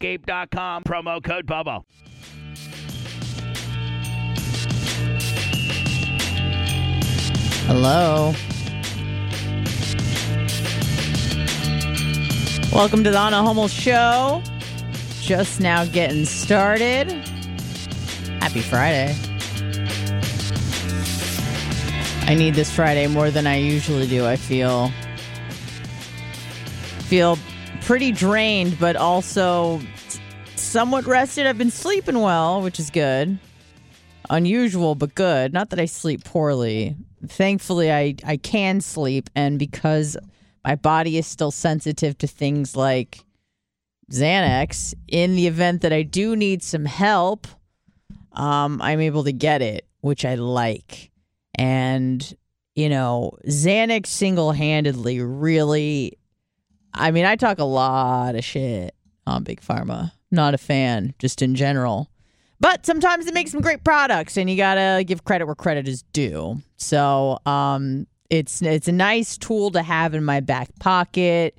manscaped.com. Promo code Bubba. Hello. Welcome to the Anna Hummel Show. Just now getting started. Happy Friday. I need this Friday more than I usually do. I feel feel pretty drained, but also somewhat rested. I've been sleeping well, which is good. Unusual, but good. Not that I sleep poorly. Thankfully, I, I can sleep. And because my body is still sensitive to things like Xanax, in the event that I do need some help, um, I'm able to get it, which I like. And, you know, Xanax single handedly really I mean, I talk a lot of shit on Big Pharma. Not a fan, just in general. But sometimes it makes some great products, and you gotta give credit where credit is due. So, um, it's it's a nice tool to have in my back pocket.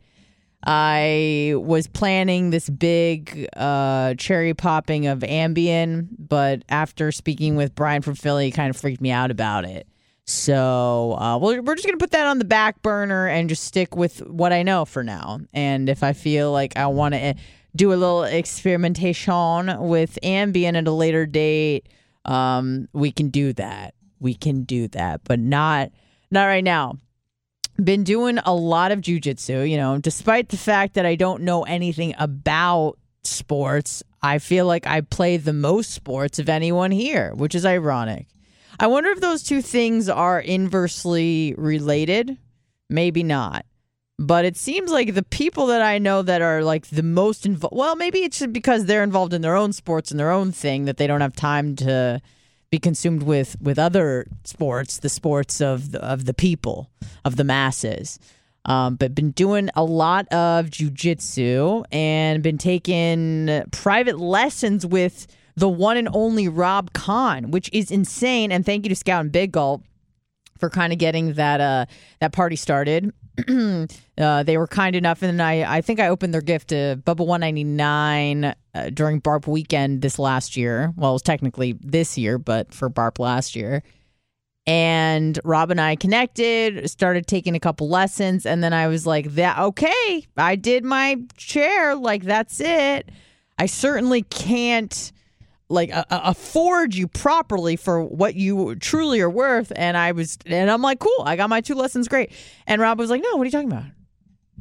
I was planning this big uh, cherry popping of Ambien, but after speaking with Brian from Philly, he kind of freaked me out about it. So uh, we're, we're just going to put that on the back burner and just stick with what I know for now. And if I feel like I want to eh, do a little experimentation with Ambien at a later date, um, we can do that. We can do that, but not not right now. Been doing a lot of jujitsu, you know, despite the fact that I don't know anything about sports. I feel like I play the most sports of anyone here, which is ironic. I wonder if those two things are inversely related. Maybe not. But it seems like the people that I know that are like the most involved, well, maybe it's because they're involved in their own sports and their own thing that they don't have time to be consumed with with other sports, the sports of the, of the people, of the masses. Um, but been doing a lot of jujitsu and been taking private lessons with the one and only Rob Kahn, which is insane. And thank you to Scout and Big Gulp for kind of getting that uh, that party started. uh, they were kind enough, and I I think I opened their gift to Bubba One Ninety Nine uh, during Barp weekend this last year. Well, it was technically this year, but for Barp last year. And Rob and I connected, started taking a couple lessons, and then I was like, "That okay? I did my chair. Like that's it. I certainly can't." Like uh, afford you properly for what you truly are worth. And i was and i'm like cool i got my two lessons great. And rob was like no what are you talking about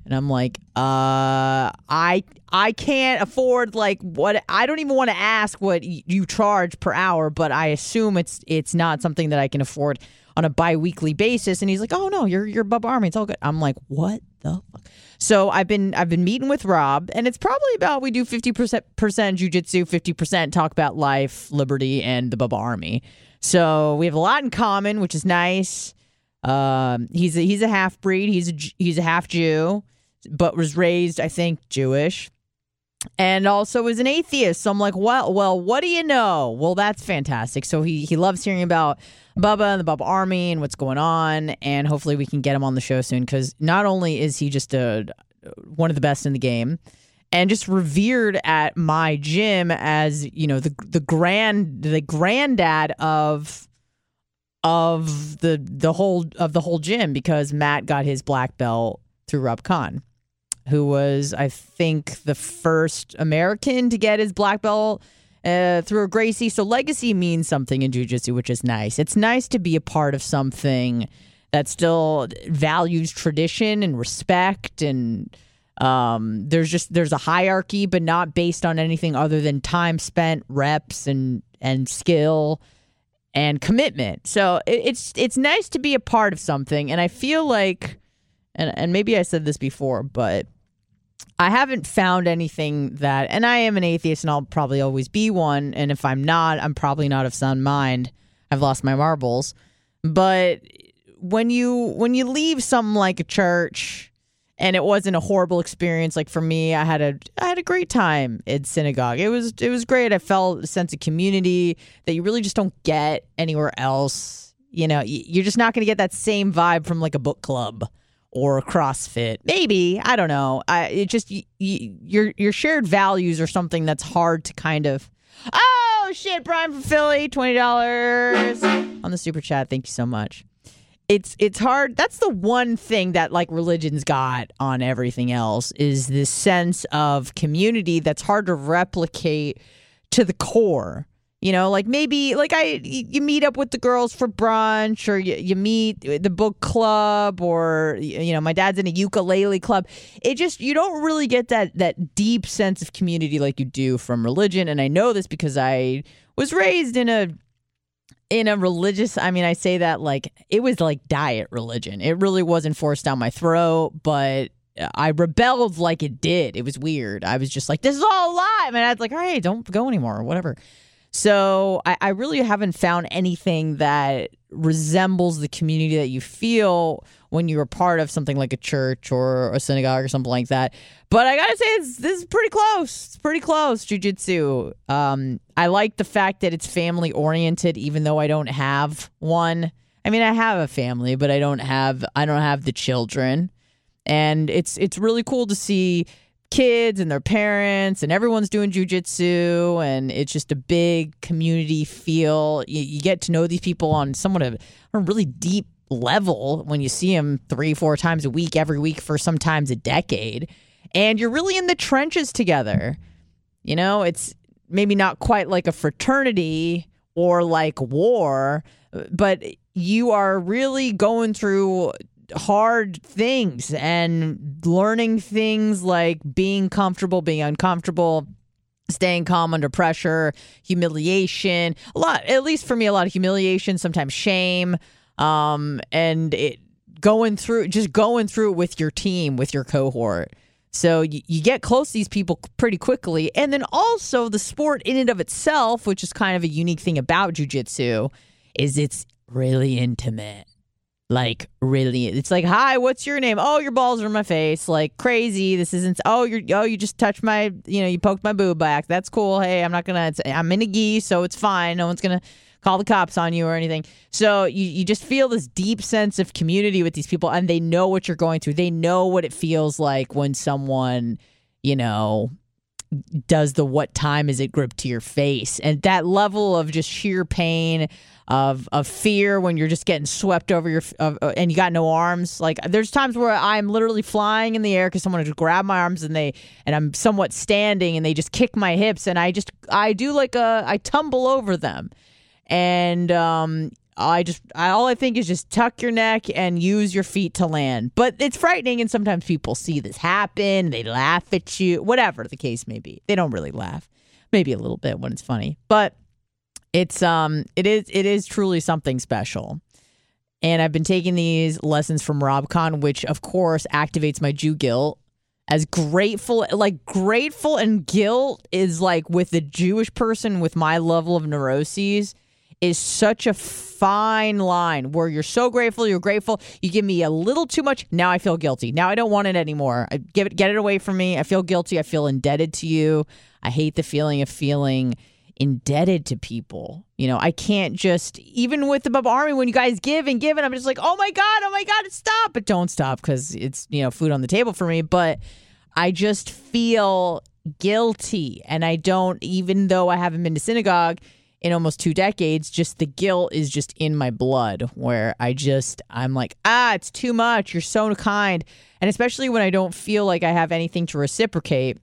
and i'm like uh i i can't afford like what i don't even want to ask what y- you charge per hour but i assume it's it's not something that i can afford on a bi-weekly basis and he's like oh no you're you're Bubba Army it's all good i'm like what the fuck so I've been I've been meeting with Rob, and it's probably about we do fifty percent percent jujitsu, fifty percent talk about life, liberty, and the Bubba Army. So we have a lot in common, which is nice. Um, he's a, he's a half breed. He's a he's a half Jew, but was raised, I think, Jewish, and also is an atheist. So I'm like, well, well, what do you know? Well, that's fantastic. So he he loves hearing about Bubba and the Bubba Army and what's going on, and hopefully we can get him on the show soon because not only is he just a one of the best in the game and just revered at my gym as you know the the grand the granddad of of the the whole of the whole gym because Matt got his black belt through Rob Kahn, who was I think the first American to get his black belt uh, through a Gracie. So legacy means something in jujitsu, which is nice. It's nice to be a part of something that still values tradition and respect and um, there's just there's a hierarchy but not based on anything other than time spent reps and and skill and commitment so it, it's it's nice to be a part of something and i feel like and and maybe i said this before but I haven't found anything that, and I am an atheist and I'll probably always be one. And if I'm not, I'm probably not of sound mind. I've lost my marbles. But when you when you leave something like a church and it wasn't a horrible experience like for me i had a i had a great time at synagogue it was it was great i felt a sense of community that you really just don't get anywhere else you know you're just not going to get that same vibe from like a book club or CrossFit. Maybe I don't know. I it just y- y- your your shared values are something that's hard to kind of. Oh shit, Brian from Philly, twenty dollars on the super chat. Thank you so much. It's it's hard. That's the one thing that like religion's got on everything else is this sense of community that's hard to replicate to the core. You know, like maybe like I you meet up with the girls for brunch or you, you meet the book club or you know, my dad's in a ukulele club. It just you don't really get that that deep sense of community like you do from religion and I know this because I was raised in a in a religious I mean I say that like it was like diet religion. It really wasn't forced down my throat, but I rebelled like it did. It was weird. I was just like, this is all a lie. And I'd like, all right, don't go anymore or whatever. So I, I really haven't found anything that resembles the community that you feel when you're a part of something like a church or a synagogue or something like that. But I gotta say, it's, this is pretty close. It's pretty close, jujitsu. Um, I like the fact that it's family oriented, even though I don't have one. I mean, I have a family, but I don't have I don't have the children, and it's it's really cool to see kids and their parents and everyone's doing jujitsu and it's just a big community feel. You, you, get to know these people on somewhat of a really deep level when you see them three, four times a week, every week for sometimes a decade. And you're really in the trenches together. You know, it's maybe not quite like a fraternity or like war, but you are really going through hard things and learning things like being comfortable, being uncomfortable, staying calm under pressure, humiliation, a lot, at least for me, a lot of humiliation, sometimes shame, um, and it going through, just going through it with your team, with your cohort. So you, you get close to these people pretty quickly. And then also the sport in and of itself, which is kind of a unique thing about jujitsu, is it's really intimate like really it's like hi what's your name? Oh your balls are in my face. Like crazy this isn't oh you're oh you just touched my you know you poked my boob back. That's cool. Hey i'm not gonna i'm in a gi so it's fine. No one's gonna call the cops on you or anything. So you, you just feel this deep sense of community with these people and they know what you're going through. They know what it feels like when someone you know does the what time is it? grip to your face. And that level of just sheer pain of of fear when you're just getting swept over your uh, and you got no arms like there's times where i'm literally flying in the air because someone just grab my arms and they and i'm somewhat standing and they just kick my hips and i just i do like a i tumble over them and um I just I, all I think is just tuck your neck and use your feet to land. But it's frightening, and sometimes people see this happen. They laugh at you, whatever the case may be. They don't really laugh, maybe a little bit when it's funny, but it's um it is it is truly something special. And I've been taking these lessons from Rob Kahn, which of course activates my Jew guilt. As grateful, like grateful and guilt is like with the Jewish person with my level of neuroses is such a fine line where you're so grateful, you're grateful. You give me a little too much, now I feel guilty. Now I don't want it anymore. I give it, get it away from me. I feel guilty. I feel indebted to you. I hate the feeling of feeling indebted to people. You know, I can't just even with the Bub Army when you guys give and give and I'm just like, oh my god, oh my god, stop! But don't stop because it's you know food on the table for me. But I just feel guilty, and I don't even though I haven't been to synagogue in almost two decades, just the guilt is just in my blood where I just, I'm like, ah, it's too much. You're so kind. And especially when I don't feel like I have anything to reciprocate.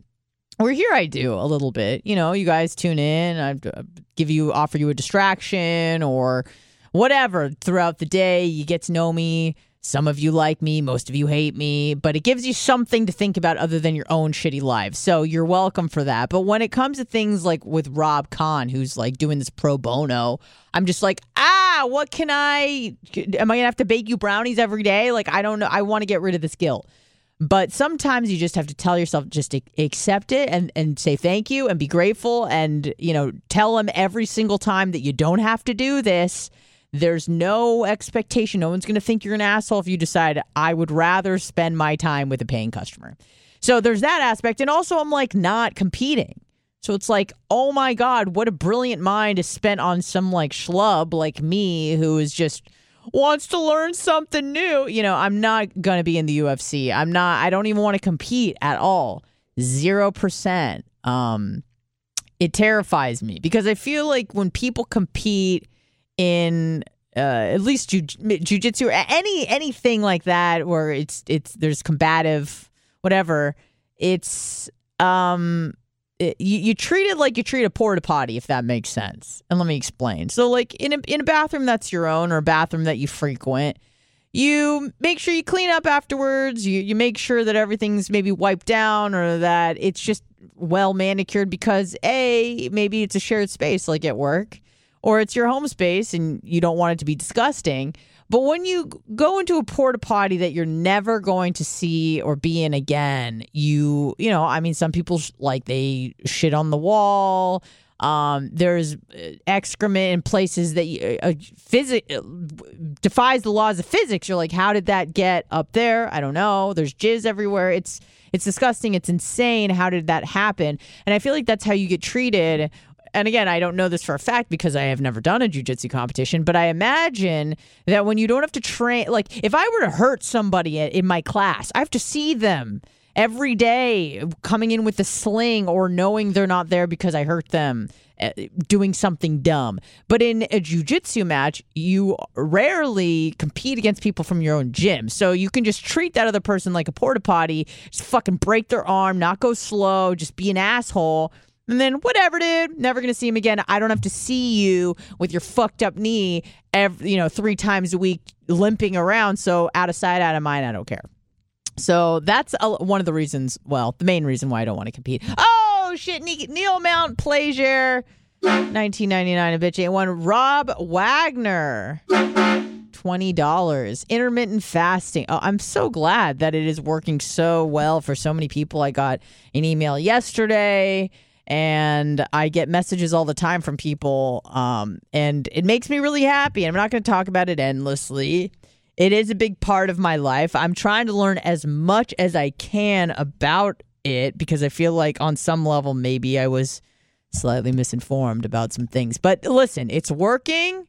Or here I do a little bit. You know, you guys tune in, I uh, give you, offer you a distraction or whatever throughout the day. You get to know me. Some of you like me, most of you hate me, but it gives you something to think about other than your own shitty life. So you're welcome for that. But when it comes to things like with Rob Kahn, who's like doing this pro bono, I'm just like, ah, what can I? Am I gonna have to bake you brownies every day? Like, I don't know. I want to get rid of this guilt. But sometimes you just have to tell yourself just accept it and, and say thank you and be grateful and, you know, tell them every single time that you don't have to do this there's no expectation. No one's going to think you're an asshole if you decide, I would rather spend my time with a paying customer. So there's that aspect. And also, I'm like not competing. So it's like, oh my God, what a brilliant mind is spent on some like schlub like me who is just wants to learn something new. You know, I'm not going to be in the UFC. I'm not, I don't even want to compete at all. Zero percent. Um, it terrifies me because I feel like when people compete, in uh, at least jiu- jujitsu or any anything like that where it's it's there's combative whatever it's um you, you treat it like you treat a porta potty if that makes sense. And let me explain. So like in a, in a bathroom that's your own or a bathroom that you frequent you make sure you clean up afterwards. You, you make sure that everything's maybe wiped down or that it's just well manicured because a maybe it's a shared space like at work or it's your home space and you don't want it to be disgusting. But when you go into a porta potty that you're never going to see or be in again, you, you know, I mean, some people sh- like they shit on the wall. Um, there's uh, excrement in places that you, uh, physics uh, defies the laws of physics. You're like, how did that get up there? I don't know. There's jizz everywhere. It's it's disgusting. It's insane. How did that happen? And I feel like that's how you get treated and again, I don't know this for a fact because I have never done a jujitsu competition, but I imagine that when you don't have to train, like if I were to hurt somebody in my class, I have to see them every day coming in with a sling or knowing they're not there because I hurt them eh, doing something dumb. But in a jujitsu match, you rarely compete against people from your own gym. So you can just treat that other person like a porta potty, just fucking break their arm, not go slow, just be an asshole and then whatever, dude. Never gonna see him again. I don't have to see you with your fucked up knee, every, you know, three times a week limping around. So out of sight, out of mind. I don't care. So that's a, one of the reasons. Well, the main reason why I don't want to compete. Oh shit! Neil Mount Plaisir, 1999. A bitch ain't one. Rob Wagner. $20. Intermittent fasting. Oh, I'm so glad that it is working so well for so many people. I got an email yesterday and I get messages all the time from people, um, and it makes me really happy. I'm not going to talk about it endlessly. It is a big part of my life. I'm trying to learn as much as I can about it because I feel like on some level maybe I was slightly misinformed about some things. But listen, it's working.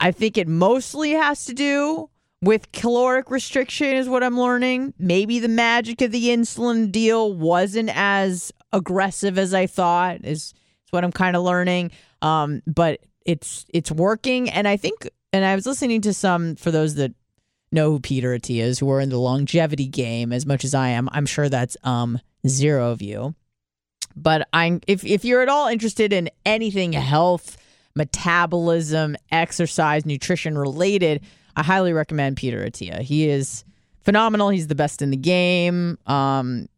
I think it mostly has to do with caloric restriction is what I'm learning. Maybe the magic of the insulin deal wasn't as aggressive as I thought. Is is what I'm kind of learning. Um, but it's it's working, and I think. And I was listening to some for those that know who Peter Attia is, who are in the longevity game as much as I am. I'm sure that's um zero of you. But I'm if if you're at all interested in anything health, metabolism, exercise, nutrition related, I highly recommend Peter Attia. He is phenomenal. He's the best in the game. Um,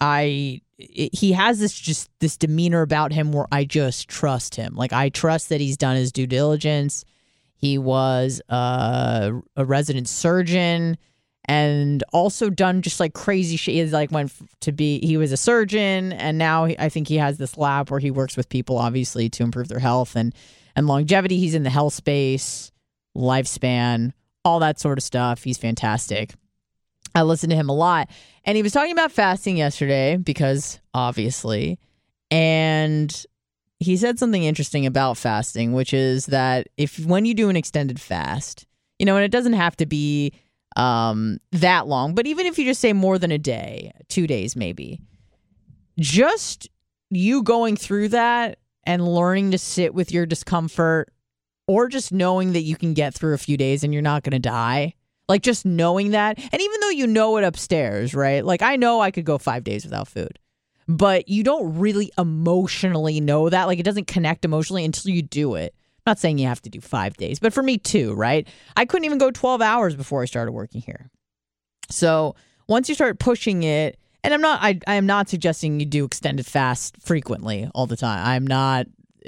I he has this just this demeanor about him where I just trust him. Like I trust that he's done his due diligence. He was uh, a resident surgeon and also done just like crazy shit. He like went to be he was a surgeon and now I think he has this lab where he works with people obviously to improve their health and and longevity. He's in the health space, lifespan, all that sort of stuff. He's fantastic. I listen to him a lot. And he was talking about fasting yesterday because obviously. And he said something interesting about fasting, which is that if when you do an extended fast, you know, and it doesn't have to be um, that long, but even if you just say more than a day, two days maybe, just you going through that and learning to sit with your discomfort or just knowing that you can get through a few days and you're not going to die like just knowing that. And even though you know it upstairs, right? Like I know I could go five days without food, but you don't really emotionally know that. Like it doesn't connect emotionally until you do it. I'm not saying you have to do five days, but for me too, right? I couldn't even go 12 hours before I started working here. So once you start pushing it, and I'm not, I, I am not suggesting you do extended fast frequently all the time. I'm not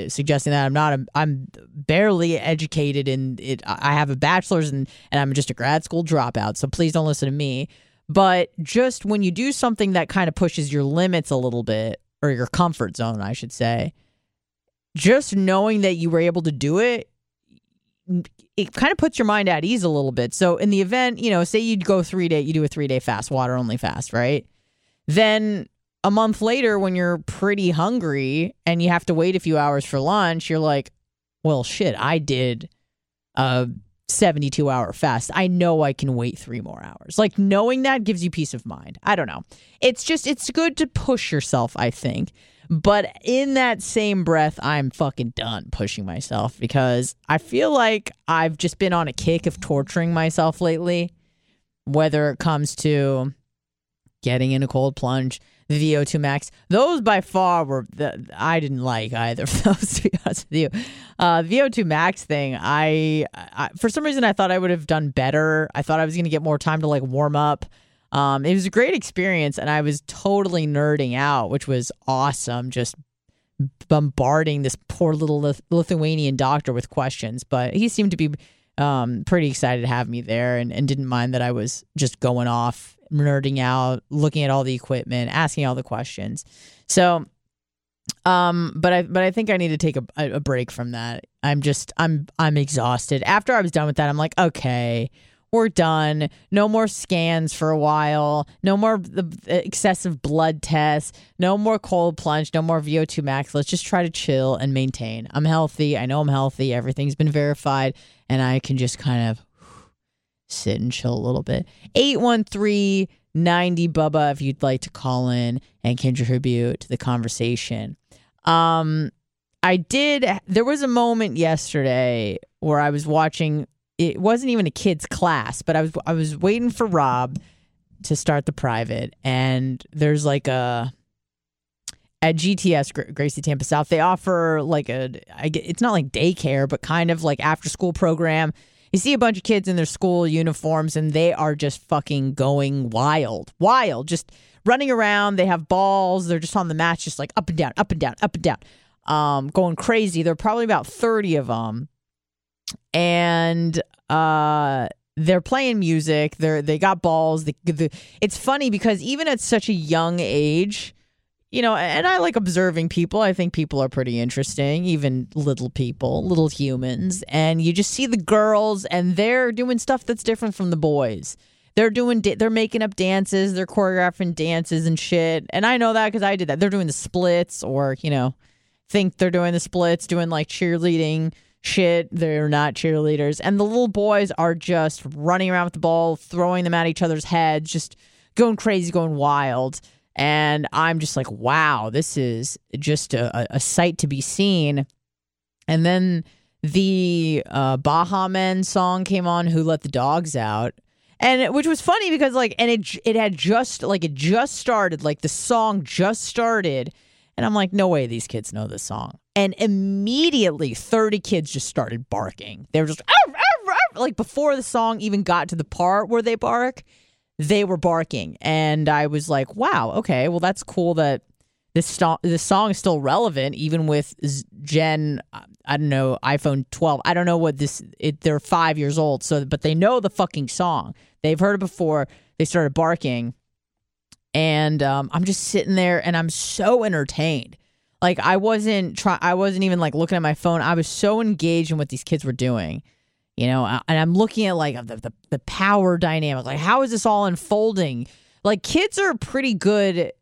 suggesting that I'm not I'm barely educated in it. I have a bachelor's and and I'm just a grad school dropout. So please don't listen to me. But just when you do something that kind of pushes your limits a little bit or your comfort zone, I should say, just knowing that you were able to do it it kind of puts your mind at ease a little bit. So in the event, you know, say you'd go 3 day, you do a 3 day fast, water only fast, right? Then a month later when you're pretty hungry and you have to wait a few hours for lunch, you're like, well, shit, I did a 72 hour fast. I know I can wait three more hours. Like knowing that gives you peace of mind. I don't know. It's just, it's good to push yourself, I think. But in that same breath, I'm fucking done pushing myself because I feel like I've just been on a kick of torturing myself lately, whether it comes to getting in a cold plunge, VO2 Max. Those by far were the I didn't like either of those. To be honest with you, uh, VO2 Max thing. I, I for some reason I thought I would have done better. I thought I was going to get more time to like warm up. Um, it was a great experience, and I was totally nerding out, which was awesome. Just bombarding this poor little Lith- Lithuanian doctor with questions, but he seemed to be um, pretty excited to have me there and, and didn't mind that I was just going off nerding out, looking at all the equipment, asking all the questions. So, um, but I but I think I need to take a, a break from that. I'm just I'm I'm exhausted. After I was done with that, I'm like, okay, we're done. No more scans for a while. No more the excessive blood tests. No more cold plunge. No more VO2 max. Let's just try to chill and maintain. I'm healthy. I know I'm healthy. Everything's been verified, and I can just kind of sit and chill a little bit. 813 90 Bubba if you'd like to call in and contribute to the conversation. Um, I did, there was a moment yesterday where I was watching, it wasn't even a kid's class, but I was, I was waiting for Rob to start the private, and there's like a, at GTS Gracie Tampa South, they offer like a, I get, it's not like daycare, but kind of like after school program you see a bunch of kids in their school uniforms and they are just fucking going wild, wild, just running around. They have balls. They're just on the mat, just like up and down, up and down, up and down, um, going crazy. There are probably about 30 of them. And, uh, they're playing music. They're they got balls. The, the, it's funny because even at such a young age, you know, and I like observing people. I think people are pretty interesting, even little people, little humans. And you just see the girls, and they're doing stuff that's different from the boys. They're doing, they're making up dances, they're choreographing dances and shit. And I know that because I did that. They're doing the splits, or you know, think they're doing the splits, doing like cheerleading shit. They're not cheerleaders, and the little boys are just running around with the ball, throwing them at each other's heads, just going crazy, going wild And I'm just like, wow, this is just a, a sight to be seen. And then the uh, Baha Men song came on, "Who Let the Dogs Out," and which was funny because like, and it it had just like it just started, like the song just started, and I'm like, no way, these kids know this song. And immediately, 30 kids just started barking. They were just like before the song even got to the part where they bark, they were barking, and I was like, wow, okay, well that's cool that this sto- this song is still relevant even with Gen I don't know iPhone 12. I don't know what this it, they're 5 years old so but they know the fucking song. They've heard it before. They started barking and um, I'm just sitting there and I'm so entertained. Like I wasn't try I wasn't even like looking at my phone. I was so engaged in what these kids were doing. You know, and I'm looking at like the, the, the power dynamic. Like how is this all unfolding? Like kids are pretty good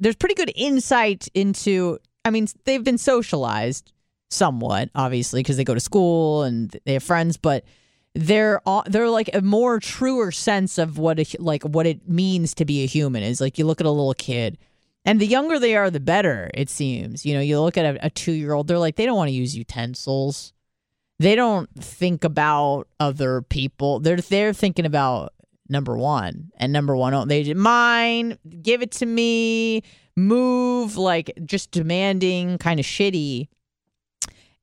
there's pretty good insight into I mean, they've been socialized somewhat, obviously, because they go to school and they have friends, but they're they're like a more truer sense of what a, like what it means to be a human is like you look at a little kid and the younger they are the better it seems you know you look at a, a two year old they're like they don't want to use utensils they don't think about other people. They're they're thinking about number one and number one they mine give it to me move like just demanding kind of shitty.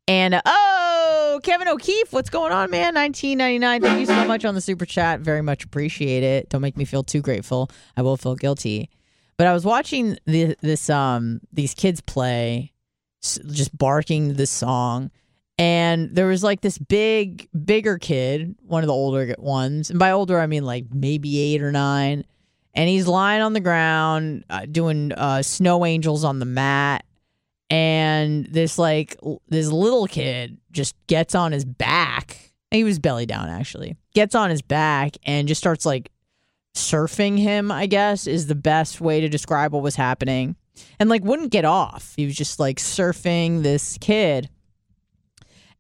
And oh kevin o'keefe what's going on man? 1999 thank you so much on the super chat. Very much appreciate it. Don't make me feel too grateful. I will feel guilty. But i was watching the, this um these kids play just barking this song and there was like this big bigger kid one of the older ones. And by older i mean like maybe eight or nine. And he's lying on the ground uh, doing uh, snow angels on the mat. And this like l- this little kid just gets on his back. He was belly down actually. Gets on his back and just starts like surfing him i guess is the best way to describe what was happening. And like wouldn't get off. He was just like surfing this kid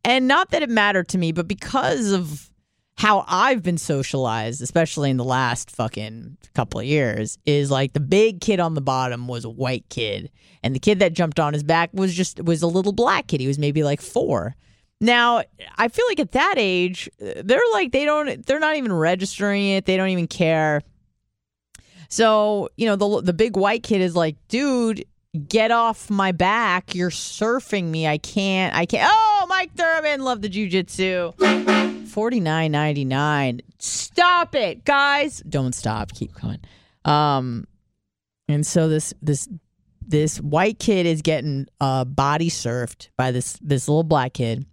and not that it mattered to me, but because of how I've been socialized, especially in the last fucking couple of years, is like the big kid on the bottom was a white kid, and the kid that jumped on his back was just was a little black kid. He was maybe like four. Now, I feel like at that age, they're like they don't they're not even registering it. They don't even care. So, you know, the the big white kid is like, "Dude, get off my back. You're surfing me. I can't. I can't. Oh, Mike Thurman, love the jujitsu. Forty nine ninety nine. Stop it, guys. Don't stop. Keep going. Um, and so this this this white kid is getting uh body surfed by this this little black kid,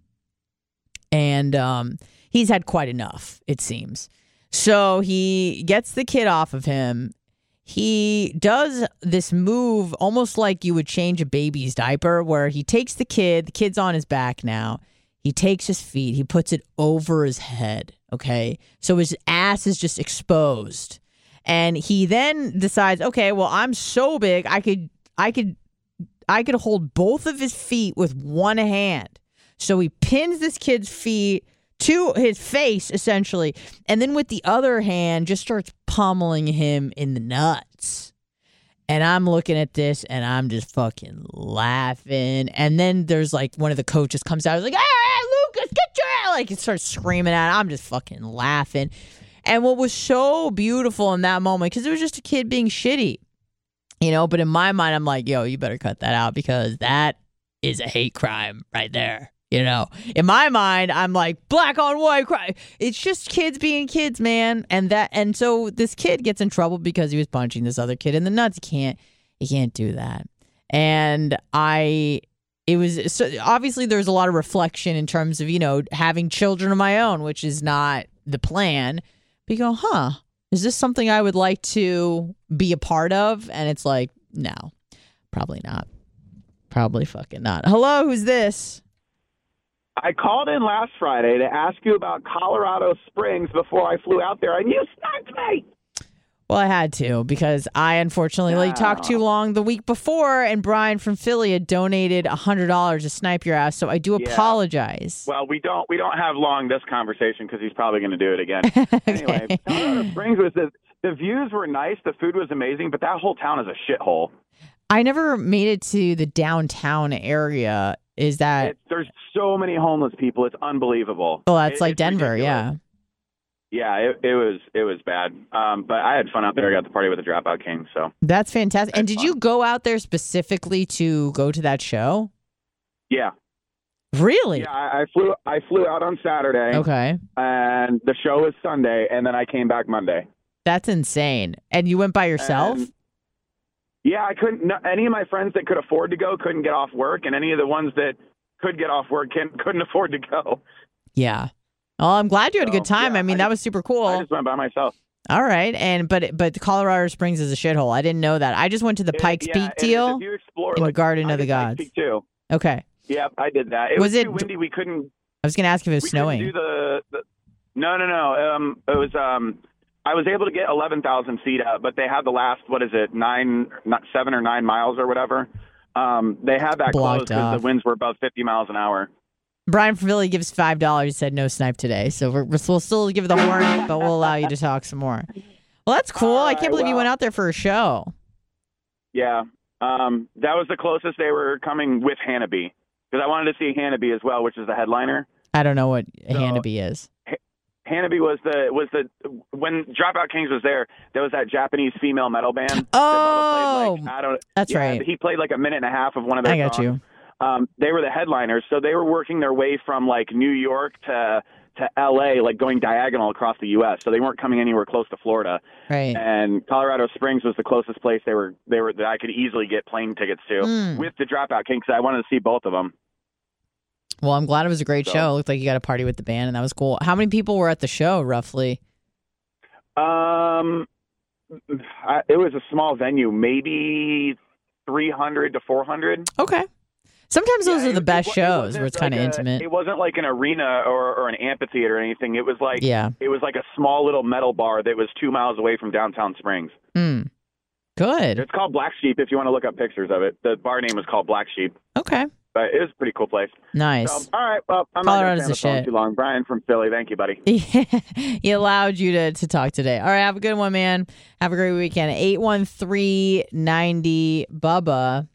and um, he's had quite enough. It seems. So he gets the kid off of him he does this move almost like you would change a baby's diaper, where he takes the kid, the kid's on his back now. He takes his feet, he puts it over his head. Okay. So his ass is just exposed. And he then decides, okay, well, I'm so big, I could, I could, I could hold both of his feet with one hand. So he pins this kid's feet to his face essentially and then with the other hand just starts pummeling him in the nuts and i'm looking at this and i'm just fucking laughing and then there's like one of the coaches comes out like hey lucas get your ass!" like it starts screaming at him. i'm just fucking laughing and what was so beautiful in that moment because it was just a kid being shitty you know but in my mind i'm like yo you better cut that out because that is a hate crime right there you know, in my mind, I'm like black on white crime. It's just kids being kids, man. And that, and so this kid gets in trouble because he was punching this other kid in the nuts. He can't, he can't do that. And I, it was so obviously there's a lot of reflection in terms of you know having children of my own, which is not the plan. But you go, huh? Is this something I would like to be a part of? And it's like, no, probably not. Probably fucking not. Hello, who's this? I called in last Friday to ask you about Colorado Springs before I flew out there, and you sniped me. Well, I had to because I unfortunately let you talk too long the week before, and Brian from Philly had donated hundred dollars to snipe your ass. So I do Yeah. apologize. Well, we don't we don't have long this conversation because he's probably going to do it again. Okay. Anyway, Colorado Springs was the the views were nice, the food was amazing, but that whole town is a shithole. I never made it to the downtown area. Is that? There's so many homeless people. It's unbelievable. well, that's It- like Denver. ridiculous. Yeah. Yeah, it, it was it was bad. Um, but I had fun out there. I got to party with the Dropout King. So That's fantastic. And did you go out there specifically to go to that show? yeah, Really? yeah. I, I flew I flew out on Saturday, Okay. and the show was Sunday, and then I came back Monday. That's insane. And you went by yourself? And- yeah, I couldn't. No, any of my friends that could afford to go couldn't get off work, and any of the ones that could get off work can, couldn't afford to go. yeah. Well, I'm glad you had a good time. yeah, I mean, I that was super cool. I just went by myself. All right. And but but Colorado Springs is a shithole. I didn't know that. I just went to the It- Pikes yeah, Peak deal you explore, in the like, Garden of the Gods. Too. Okay. Yeah, I did that. It Was was, it- too windy. We couldn't. I was going to ask if it was snowing. do the, the. No, no, no. Um, it was. Um, I was able to get eleven thousand feet up, but they had the last. What is it? Nine, not seven or nine miles or whatever. Um, they had that Blocked closed because the winds were above fifty miles an hour. Brian from Philly gives five dollars. He said no snipe today, so we're, we'll still give the horn, but we'll allow you to talk some more. Well, that's cool. All I can't right, believe you went out there for a show. Yeah, um, that was the closest they were coming with Hanabie because I wanted to see Hanabie as well, which is the headliner. I don't know what a So- Hanabie is. Hanabie was the was the when Dropout Kings was there. There was that Japanese female metal band. that Oh, played, like, I don't. that's yeah, right. He played like a minute and a half of one of their I got songs. you. Um, they were the headliners, so they were working their way from like New York to to L.A., like going diagonal across the U.S. So they weren't coming anywhere close to Florida. Right. And Colorado Springs was the closest place they were they were that I could easily get plane tickets to Mm. with the Dropout Kings. I wanted to see both of them. Well, I'm glad it was a great So- show. It looked like you got a party with the band, and that was cool. How many people were at the show, roughly? Um, I, it was a small venue, maybe 300 to 400. Okay. Sometimes those Yeah, are the best it it shows wasn't where it's kind of intimate. It wasn't like an arena or, or an amphitheater or anything. It was like yeah. it was like a small little metal bar that was two miles away from downtown Springs. Mm. Good. It's called Black Sheep. If you want to look up pictures of it, the bar name was called Black Sheep. Okay. But it was a pretty cool place. Nice. So, all right, well, I'm Colorado's not going to too long. Brian from Philly, thank you, buddy. he allowed you to, to talk today. All right, have a good one, man. Have a great weekend. 81390 Bubba.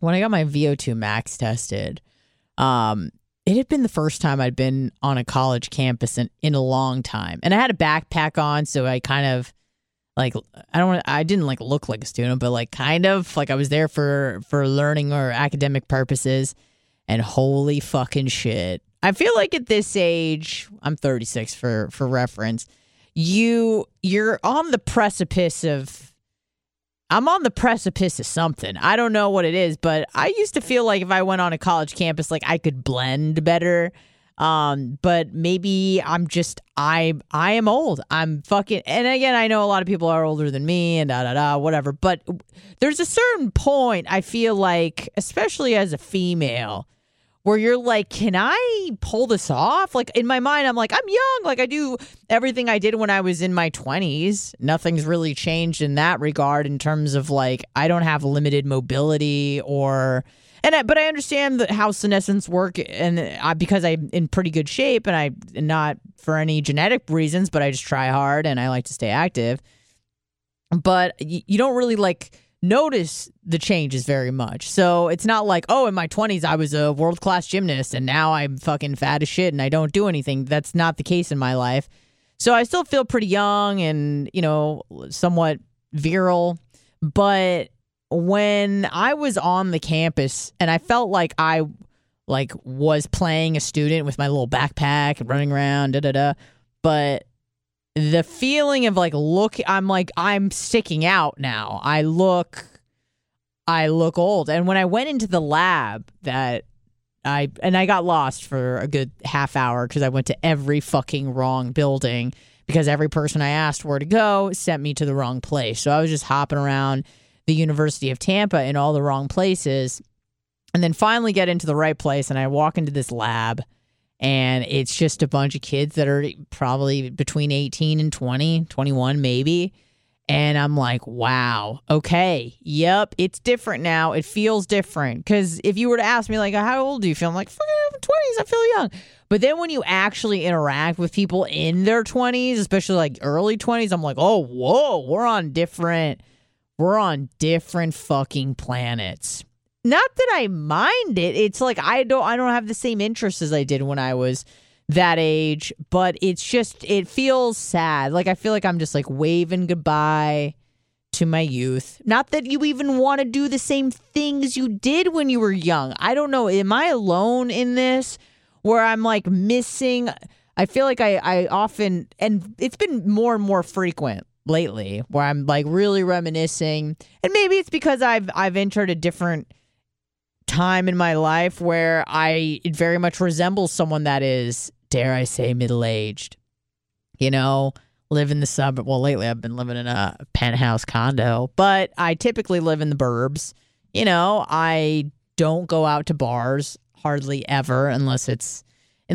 When I got my VO2 max tested, um, it had been the first time I'd been on a college campus in, in a long time. And I had a backpack on, so I kind of like I don't I didn't like look like a student, but like kind of like I was there for for learning or academic purposes. And holy fucking shit. I feel like at this age, I'm 36 for for reference. You you're on the precipice of I'm on the precipice of something. I don't know what it is, but I used to feel like if I went on a college campus like I could blend better. Um, but maybe I'm just I I am old. I'm fucking and again I know a lot of people are older than me and da da da whatever, but there's a certain point I feel like especially as a female where you're like, can I pull this off? Like in my mind, I'm like, I'm young. Like I do everything I did when I was in my 20s. Nothing's really changed in that regard in terms of like, I don't have limited mobility or. And I, but I understand how senescence work, and I, because I'm in pretty good shape, and I not for any genetic reasons, but I just try hard and I like to stay active. But y- you don't really like notice the changes very much. So it's not like, oh, in my 20s, I was a world class gymnast and now I'm fucking fat as shit and I don't do anything. That's not the case in my life. So I still feel pretty young and, you know, somewhat virile. But when I was on the campus and I felt like I like was playing a student with my little backpack and running around, da da da. But the feeling of like look i'm like i'm sticking out now. I look i look old. And when i went into the lab that i and i got lost for a good half hour because i went to every fucking wrong building because every person i asked where to go sent me to the wrong place. So i was just hopping around the university of tampa in all the wrong places and then finally get into the right place and i walk into this lab and it's just a bunch of kids that are probably between 18 and 20 21 maybe And I'm like, wow, okay, yep, it's different now. It feels different. Because if you were to ask me, like, how old do you feel? I'm like, I'm 20s, I feel young. But then when you actually interact with people in their 20s, especially like early 20s, I'm like, oh, whoa, we're on different, we're on different fucking planets. Not that I mind it. It's like I don't I don't have the same interests as I did when I was that age, but it's just it feels sad. Like I feel like I'm just like waving goodbye to my youth. Not that you even want to do the same things you did when you were young. I don't know. Am I alone in this where I'm like missing I feel like I I often and it's been more and more frequent lately where I'm like really reminiscing. And maybe it's because I've I've entered a different time in my life where I it very much resembles someone that is, dare I say, middle aged. You know, live in the suburb. Well, lately I've been living in a penthouse condo, but I typically live in the burbs. You know, I don't go out to bars hardly ever unless it's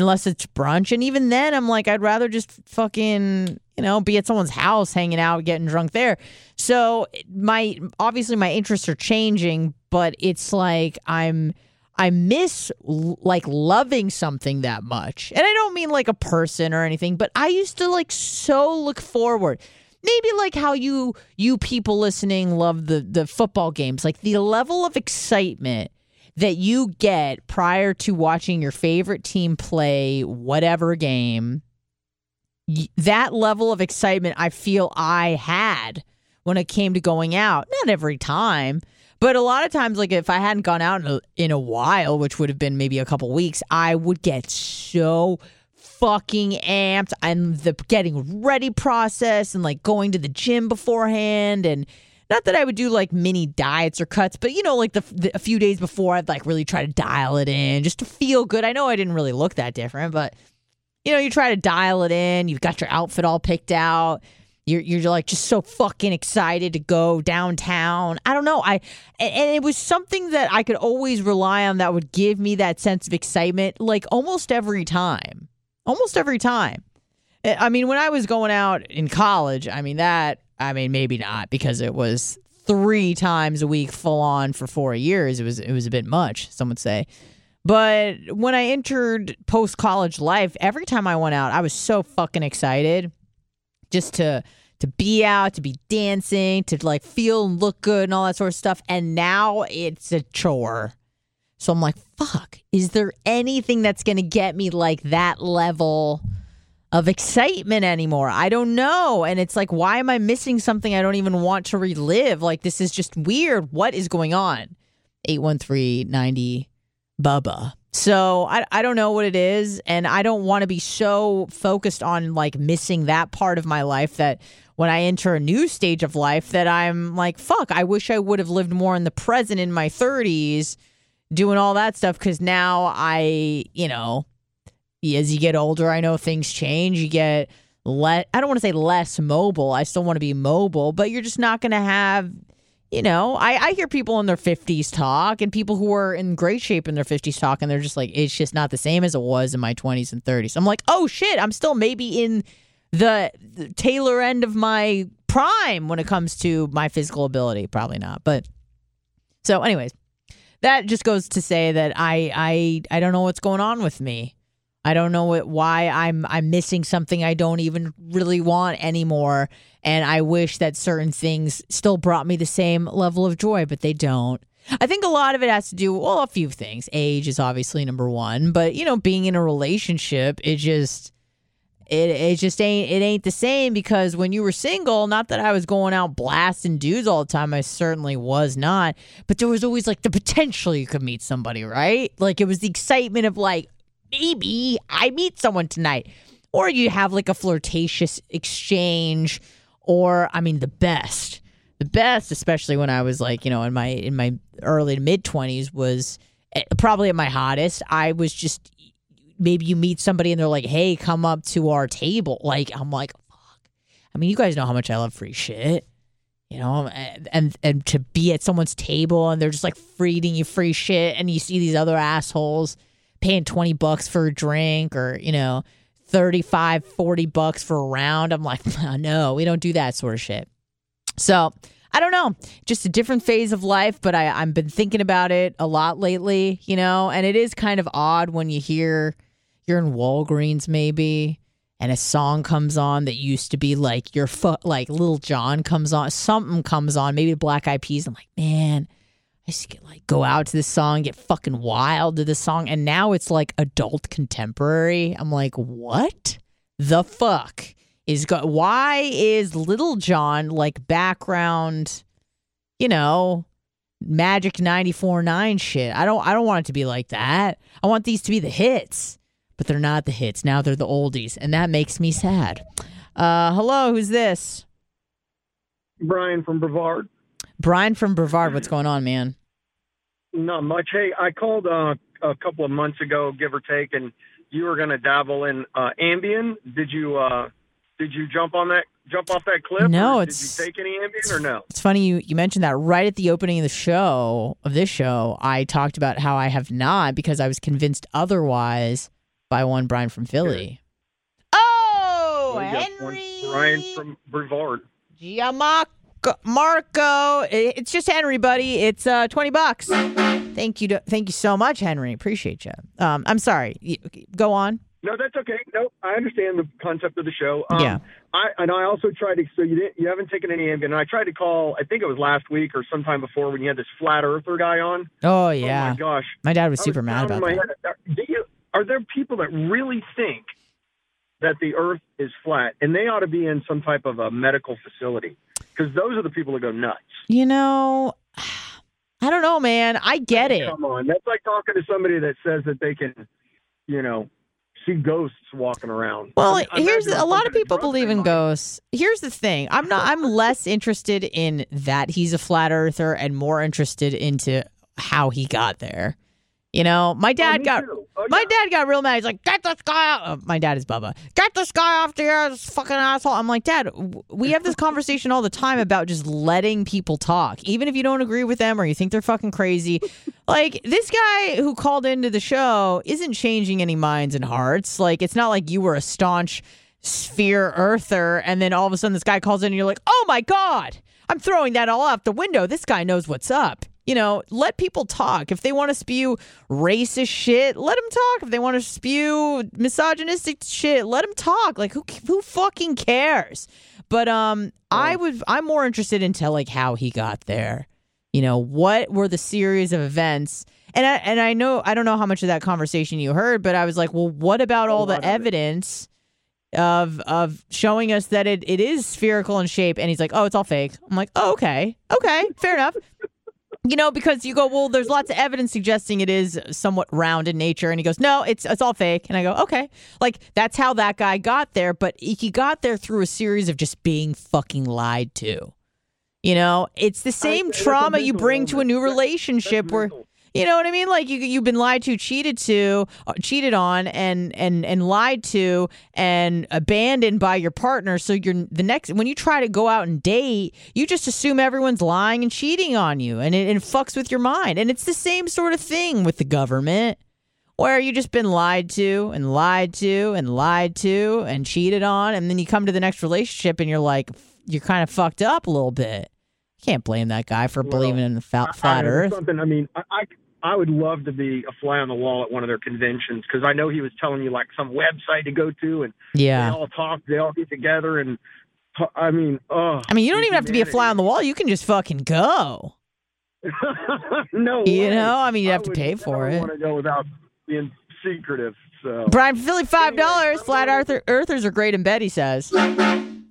unless it's brunch. And even then, I'm like, I'd rather just fucking, you know, be at someone's house hanging out, getting drunk there. So my obviously my interests are changing, but it's like I'm I miss like loving something that much. And I don't mean like a person or anything, but I used to like so look forward. Maybe like how you you people listening love the the football games, like the level of excitement that you get prior to watching your favorite team play whatever game. That level of excitement I feel I had when it came to going out. Not every time, but a lot of times, like if I hadn't gone out in a, in a while, which would have been maybe a couple weeks, I would get so fucking amped and the getting ready process and like going to the gym beforehand and not that I would do like mini diets or cuts, but you know, like the, the, a few days before, I'd like really try to dial it in just to feel good. I know I didn't really look that different, but you know, you try to dial it in. You've got your outfit all picked out. You're you're like just so fucking excited to go downtown. I don't know. I and, and it was something that I could always rely on that would give me that sense of excitement like almost every time. Almost every time. I mean, when I was going out in college, I mean that I mean maybe not because it was 3 times a week full on for 4 years. It was it was a bit much, some would say. But when I entered post college life, every time I went out, I was so fucking excited just to to be out, to be dancing, to like feel and look good and all that sort of stuff. And now it's a chore. So I'm like, fuck, is there anything that's going to get me like that level of excitement anymore? I don't know. And it's like, why am I missing something I don't even want to relive? Like, this is just weird. What is going on? 813 90 Bubba. So I, I don't know what it is. And I don't want to be so focused on like missing that part of my life that when I enter a new stage of life that I'm like, fuck, I wish I would have lived more in the present in my 30s doing all that stuff because now I, you know, as you get older, I know things change. You get let I don't want to say less mobile. I still want to be mobile, but you're just not going to have, you know, I, I hear people in their 50s talk and people who are in great shape in their 50s talk, and they're just like, it's just not the same as it was in my 20s and 30s. I'm like, oh shit, I'm still maybe in the, the tailor end of my prime when it comes to my physical ability. Probably not, but so, anyways, that just goes to say that I I I don't know what's going on with me. I don't know what, why I'm I'm missing something I don't even really want anymore, and I wish that certain things still brought me the same level of joy, but they don't. I think a lot of it has to do well, a few things. Age is obviously number one, but you know, being in a relationship, it just it it just ain't it ain't the same because when you were single, not that I was going out blasting dudes all the time, I certainly was not, but there was always like the potential you could meet somebody, right? Like it was the excitement of like maybe I meet someone tonight. Or you have like a flirtatious exchange or I mean the best. The best especially when I was like, you know, in my in my early to mid 20s was eh, probably at my hottest. I was just maybe you meet somebody and they're like, "Hey, come up to our table." Like I'm like, "Fuck." I mean, you guys know how much I love free shit. You know, and, and and to be at someone's table and they're just like feeding you free shit and you see these other assholes paying 20 bucks for a drink or, you know, 35, 40 bucks for a round. I'm like, no, we don't do that sort of shit. So I don't know, just a different phase of life, but I, I've been thinking about it a lot lately, you know, and it is kind of odd when you hear you're in Walgreens maybe and a song comes on that used to be like your foot like Lil Jon comes on, something comes on, maybe Black Eyed Peas. I'm like, man, I used to get like go out to this song, get fucking wild to this song, and now it's like adult contemporary. I'm like, what the fuck is go? Why is Lil Jon like background? You know, Magic 94.9 shit. I don't. I don't want it to be like that. I want these to be the hits, but they're not the hits. Now they're the oldies, and that makes me sad. Uh, hello, who's this? Brian from Brevard. Brian from Brevard. What's going on, man? Not much. Hey, I called uh, a couple of months ago, give or take, and you were going to dabble in uh, Ambien. Did you? Uh, did you jump on that? Jump off that cliff? No, it's- Did you take any Ambien or no? It's funny you, you mentioned that right at the opening of the show of this show. I talked about how I have not because I was convinced otherwise by one Brian from Philly. Oh, Well, you got one Henry Brian from Brevard. Giamacco Marco. It's just Henry, buddy. It's uh twenty bucks. Thank you. To, thank you so much, Henry. Appreciate you. Um, I'm sorry. Go on. No, that's okay. No, I understand the concept of the show. Um, Yeah. I and I also tried to. So you didn't. You haven't taken any Ambien. And I tried to call. I think it was last week or sometime before when you had this flat earther guy on. Oh Oh yeah. my gosh. my dad was super mad about that. head. Are, do you, are there people that really think that the Earth is flat, and they ought to be in some type of a medical facility? Because those are the people that go nuts. You know, I don't know, man. I get it. Come on, that's like talking to somebody that says that they can, you know, see ghosts walking around. Well, I- I here's a lot of people believe in ghosts. Here's the thing: I'm not. I'm less interested in that he's a flat earther, and more interested into how he got there. You know, my Oh, dad me got. Oh, my yeah. dad got real mad. He's like, "Get this guy out!" Uh, my dad is Bubba. Get this guy off the air, this fucking asshole. I'm like, Dad, we have this conversation all the time about just letting people talk, even if you don't agree with them or you think they're fucking crazy. like this guy who called into the show isn't changing any minds and hearts. Like it's not like you were a staunch sphere earther, and then all of a sudden this guy calls in and you're like, "Oh my god, I'm throwing that all out the window. This guy knows what's up." You know, let people talk. If they want to spew racist shit, let them talk. If they want to spew misogynistic shit, let them talk. Like who who fucking cares? But um I would I'm more interested into like how he got there. You know, what were the series of events? And I and I know I don't know how much of that conversation you heard, but I was like, well, what about all the evidence of of showing us that it, it is spherical in shape? And he's like, oh, it's all fake. I'm like, oh, okay, okay, fair enough. You know, because you go, well, there's lots of evidence suggesting it is somewhat round in nature, and he goes, no, it's it's all fake, and I go, okay, like that's how that guy got there, but he got there through a series of just being fucking lied to. You know, it's the same a trauma you bring to a new relationship where. You know what I mean? Like you you've been lied to, cheated to, uh, cheated on, and and and lied to, and abandoned by your partner. So you're the next when you try to go out and date, you just assume everyone's lying and cheating on you, and it, it fucks with your mind. And it's the same sort of thing with the government, where you just been lied to and lied to and lied to and cheated on, and then you come to the next relationship and you're like, you're kind of fucked up a little bit. Can't blame that guy for Well, believing in the fa- flat I- Earth. Something. I mean, I, I I would love to be a fly on the wall at one of their conventions because I know he was telling you like some website to go to and Yeah. they all talk, they all get together and I mean, oh. I mean, you don't even have to be a fly on the wall. You can just fucking go. no, You way. know, I mean, you I have to pay for it. Want to go without being secretive? So Brian Philly, five dollars. Anyway, Flat Earther, Earthers are great in bed. He says.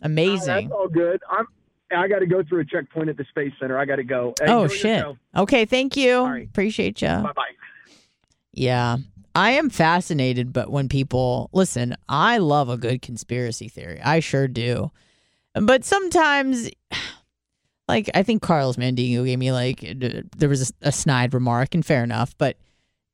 Amazing. That's all good. I'm. I got to go through a checkpoint at the space center. I got to go. Hey, Oh shit. yourself. Okay, thank you. right. Appreciate you. Bye bye. Yeah. I am fascinated, but when people listen, I love a good conspiracy theory. I sure do. But sometimes, like, I think Carlos Mandingo gave me, like, there was a, a snide remark, and fair enough. But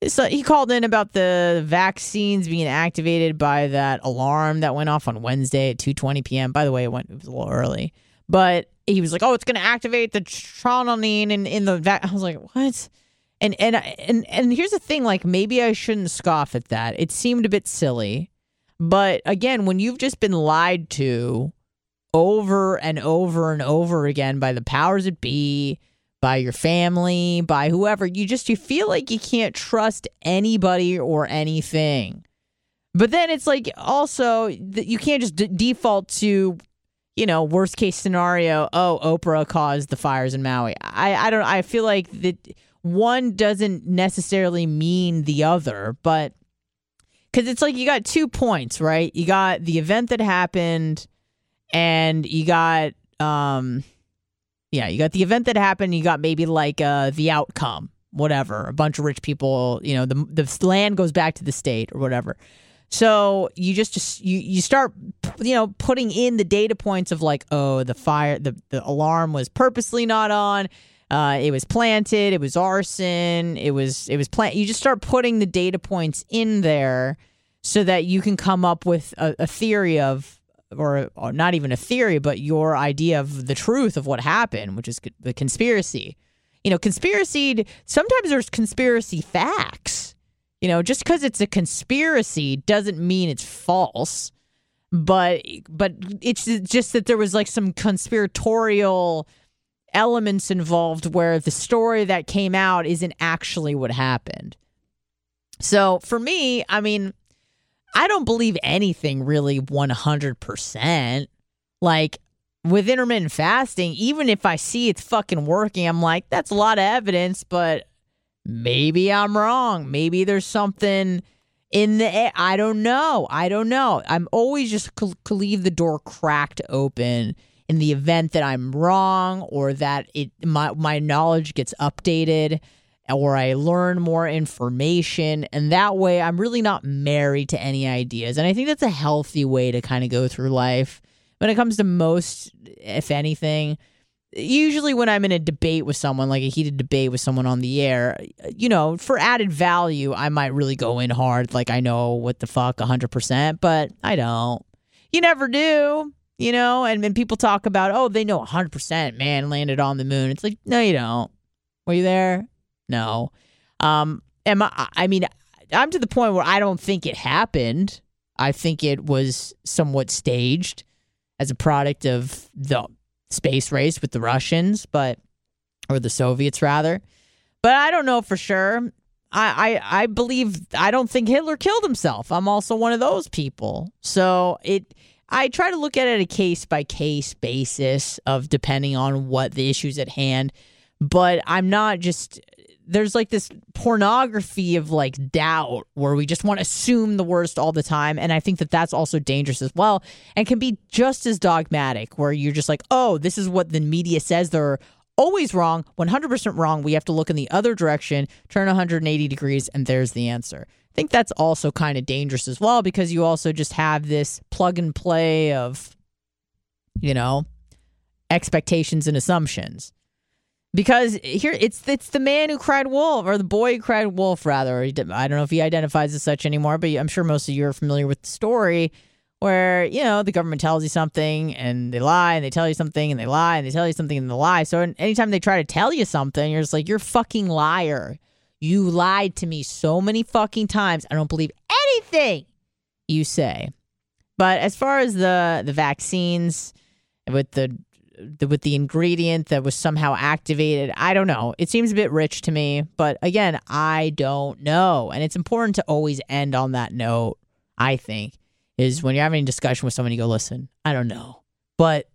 so he called in about the vaccines being activated by that alarm that went off on Wednesday at 2:20 p.m. By the way, it went it was a little early, but he was like, "Oh, it's going to activate the trononine in in the vac." I was like, "What?" And and and and here's the thing: like maybe I shouldn't scoff at that. It seemed a bit silly, but again, when you've just been lied to over and over and over again by the powers that be, by your family, by whoever. You just you feel like you can't trust anybody or anything. But then it's like also you can't just d- default to, you know, worst case scenario. Oh, Oprah caused the fires in Maui. I I don't. I feel like that one doesn't necessarily mean the other, but because it's like you got two points, right? You got the event that happened, and you got um, yeah, you got the event that happened. You got maybe like uh the outcome, whatever. A bunch of rich people, you know, the the land goes back to the state or whatever. So you just, just you you start you know putting in the data points of like oh the fire the, the alarm was purposely not on. Uh, it was planted. It was arson. It was it was plant you just start putting the data points in there so that you can come up with a, a theory of or, or not even a theory but your idea of the truth of what happened which is the conspiracy. You know conspiracy sometimes there's conspiracy facts you know, just because it's a conspiracy doesn't mean it's false. But but it's just that there was like some conspiratorial elements involved where the story that came out isn't actually what happened. So for me, I mean, I don't believe anything really 100%. Like with intermittent fasting, even if I see it's fucking working, I'm like, that's a lot of evidence, but Maybe I'm wrong. Maybe there's something in the I don't know. I don't know. I'm always just leave the door cracked open in the event that I'm wrong or that it my my knowledge gets updated or I learn more information and that way I'm really not married to any ideas. And I think that's a healthy way to kind of go through life. When it comes to most if anything, usually when I'm in a debate with someone, like a heated debate with someone on the air, you know, for added value, I might really go in hard. Like I know what the fuck 100%, but I don't. You never do, you know? And when people talk about, oh, they know 100% man landed on the moon, it's like, no, you don't. Were you there? No. Um, am I, I mean, I'm to the point where I don't think it happened. I think it was somewhat staged as a product of the space race with the Russians, but or the Soviets rather. But I don't know for sure. I, I I believe I don't think Hitler killed himself. I'm also one of those people. So it I try to look at it a case by case basis of depending on what the issues at hand. But I'm not just there's like this pornography of like doubt where we just want to assume the worst all the time and i think that that's also dangerous as well and can be just as dogmatic where you're just like oh this is what the media says they're always wrong 100% wrong we have to look in the other direction turn 180 degrees and there's the answer. I think that's also kind of dangerous as well because you also just have this plug and play of you know expectations and assumptions because here it's it's the man who cried wolf or the boy who cried wolf rather. I don't know if he identifies as such anymore but i'm sure most of you are familiar with the story where you know the government tells you something and they lie and they tell you something and they lie and they tell you something and they lie. So anytime they try to tell you something you're just like you're fucking liar. You lied to me so many fucking times. I don't believe anything you say. But as far as the the vaccines with the the, with the ingredient that was somehow activated. I don't know. It seems a bit rich to me, but again, I don't know. And it's important to always end on that note, I think, is when you're having a discussion with someone, you go, listen, I don't know. But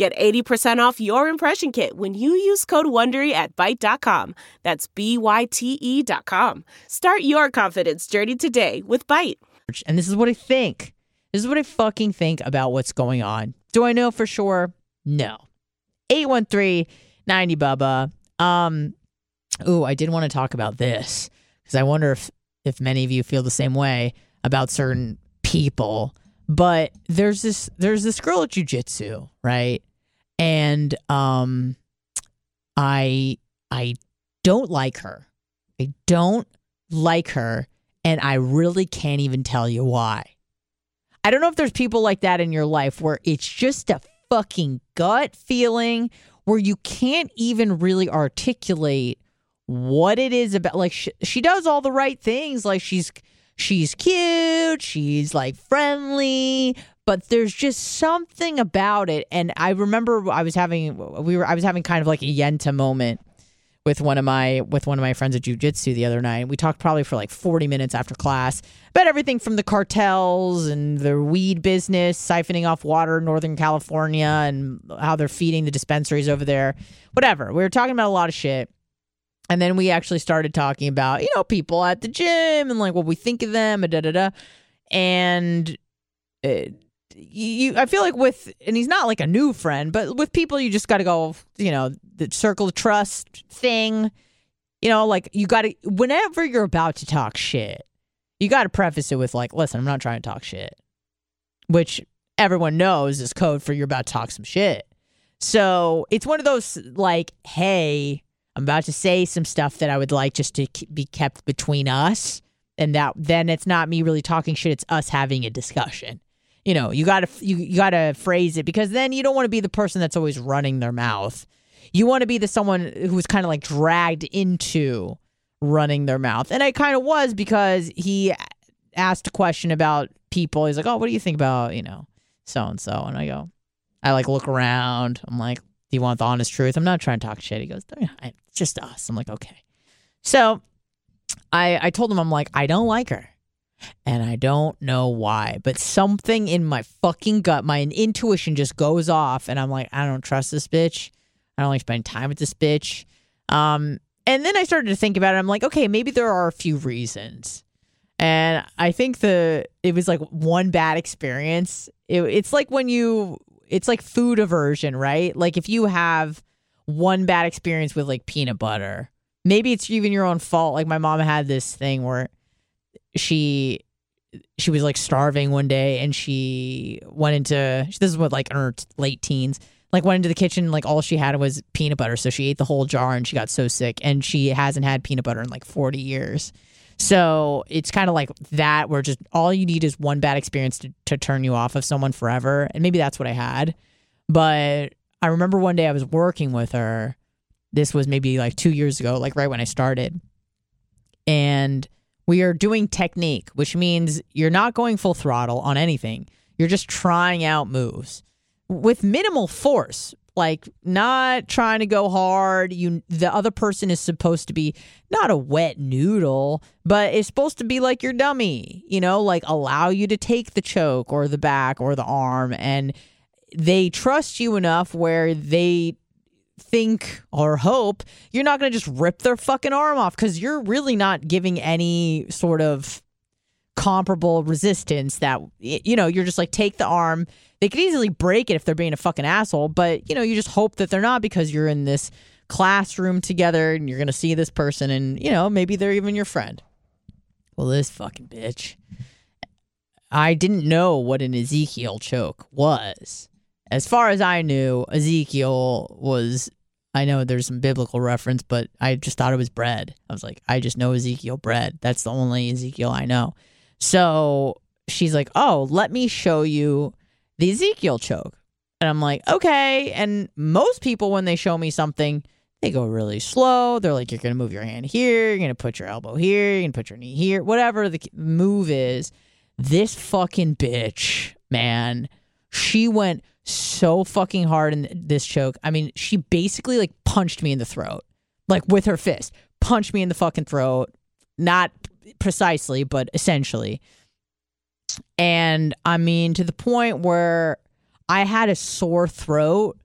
Get 80% off your impression kit when you use code WONDERY at Byte.com. That's B-Y-T-E dot com. Start your confidence journey today with Byte. And this is what I think. This is what I fucking think about what's going on. Do I know for sure? No. 813 90 Bubba. Um, ooh, I did want to talk about this because I wonder if, if many of you feel the same way about certain people. But there's this there's this girl at jujitsu, right? And um I I don't like her. I don't like her, and I really can't even tell you why. I don't know if there's people like that in your life where it's just a fucking gut feeling where you can't even really articulate what it is about like she, she does all the right things like she's she's cute she's like friendly but there's just something about it and i remember i was having we were i was having kind of like a yenta moment with one of my with one of my friends at jujitsu the other night. We talked probably for like 40 minutes after class about everything from the cartels and the weed business, siphoning off water in Northern California and how they're feeding the dispensaries over there. Whatever. We were talking about a lot of shit. And then we actually started talking about, you know, people at the gym and like what we think of them da da da. And it, you I feel like with and he's not like a new friend, but with people you just got to go, you know, the circle of trust thing. You know, like you got to whenever you're about to talk shit, you got to preface it with like, "Listen, I'm not trying to talk shit." Which everyone knows is code for you're about to talk some shit. So, it's one of those like, "Hey, I'm about to say some stuff that I would like just to be kept between us." And that then it's not me really talking shit, it's us having a discussion you know you gotta you, you gotta phrase it because then you don't want to be the person that's always running their mouth. You want to be the someone who's kind of like dragged into running their mouth. And i kind of was because he asked a question about people. He's like oh what do you think about you know so and so and i go i like look around. I'm like do you want the honest truth? I'm not trying to talk shit. He goes it's just us. I'm like okay. So i i told him i'm like i don't like her and I don't know why, but something in my fucking gut, my intuition just goes off, and I'm like, I don't trust this bitch. I don't like spending time with this bitch. Um, and then I started to think about it. I'm like, okay, maybe there are a few reasons, and I think the it was like one bad experience. It, it's like when you, it's like food aversion, right? Like if you have one bad experience with like peanut butter, maybe it's even your own fault. Like my mom had this thing where she she was like starving one day and she went into this is what like in her late teens like went into the kitchen like all she had was peanut butter. So she ate the whole jar and she got so sick and she hasn't had peanut butter in like 40 years. So it's kind of like that where just all you need is one bad experience to, to turn you off of someone forever. And maybe that's what i had. But i remember one day i was working with her. This was maybe like two years ago like right when i started. And we are doing technique, which means you're not going full throttle on anything. You're just trying out moves with minimal force. like not trying to go hard. You the other person is supposed to be not a wet noodle, but it's supposed to be like your dummy, you know, like allow you to take the choke or the back or the arm and they trust you enough where they think or hope you're not going to just rip their fucking arm off cuz you're really not giving any sort of comparable resistance that you know you're just like take the arm. They could easily break it if they're being a fucking asshole but you know you just hope that they're not because you're in this classroom together and you're gonna see this person and you know maybe they're even your friend. Well this fucking bitch. I didn't know what an ezekiel choke was as far as i knew ezekiel was I know there's some biblical reference, but I just thought it was bread. I was like, I just know Ezekiel bread. That's the only Ezekiel I know. So she's like, Oh, let me show you the Ezekiel choke. And I'm like, Okay. And most people, when they show me something, they go really slow. They're like, You're going to move your hand here. You're going to put your elbow here. You're going to put your knee here. Whatever the move is. This fucking bitch, man, she went so fucking hard in this choke. I mean, she basically like punched me in the throat, like with her fist, punched me in the fucking throat. Not precisely, but essentially. And I mean, to the point where I had a sore throat,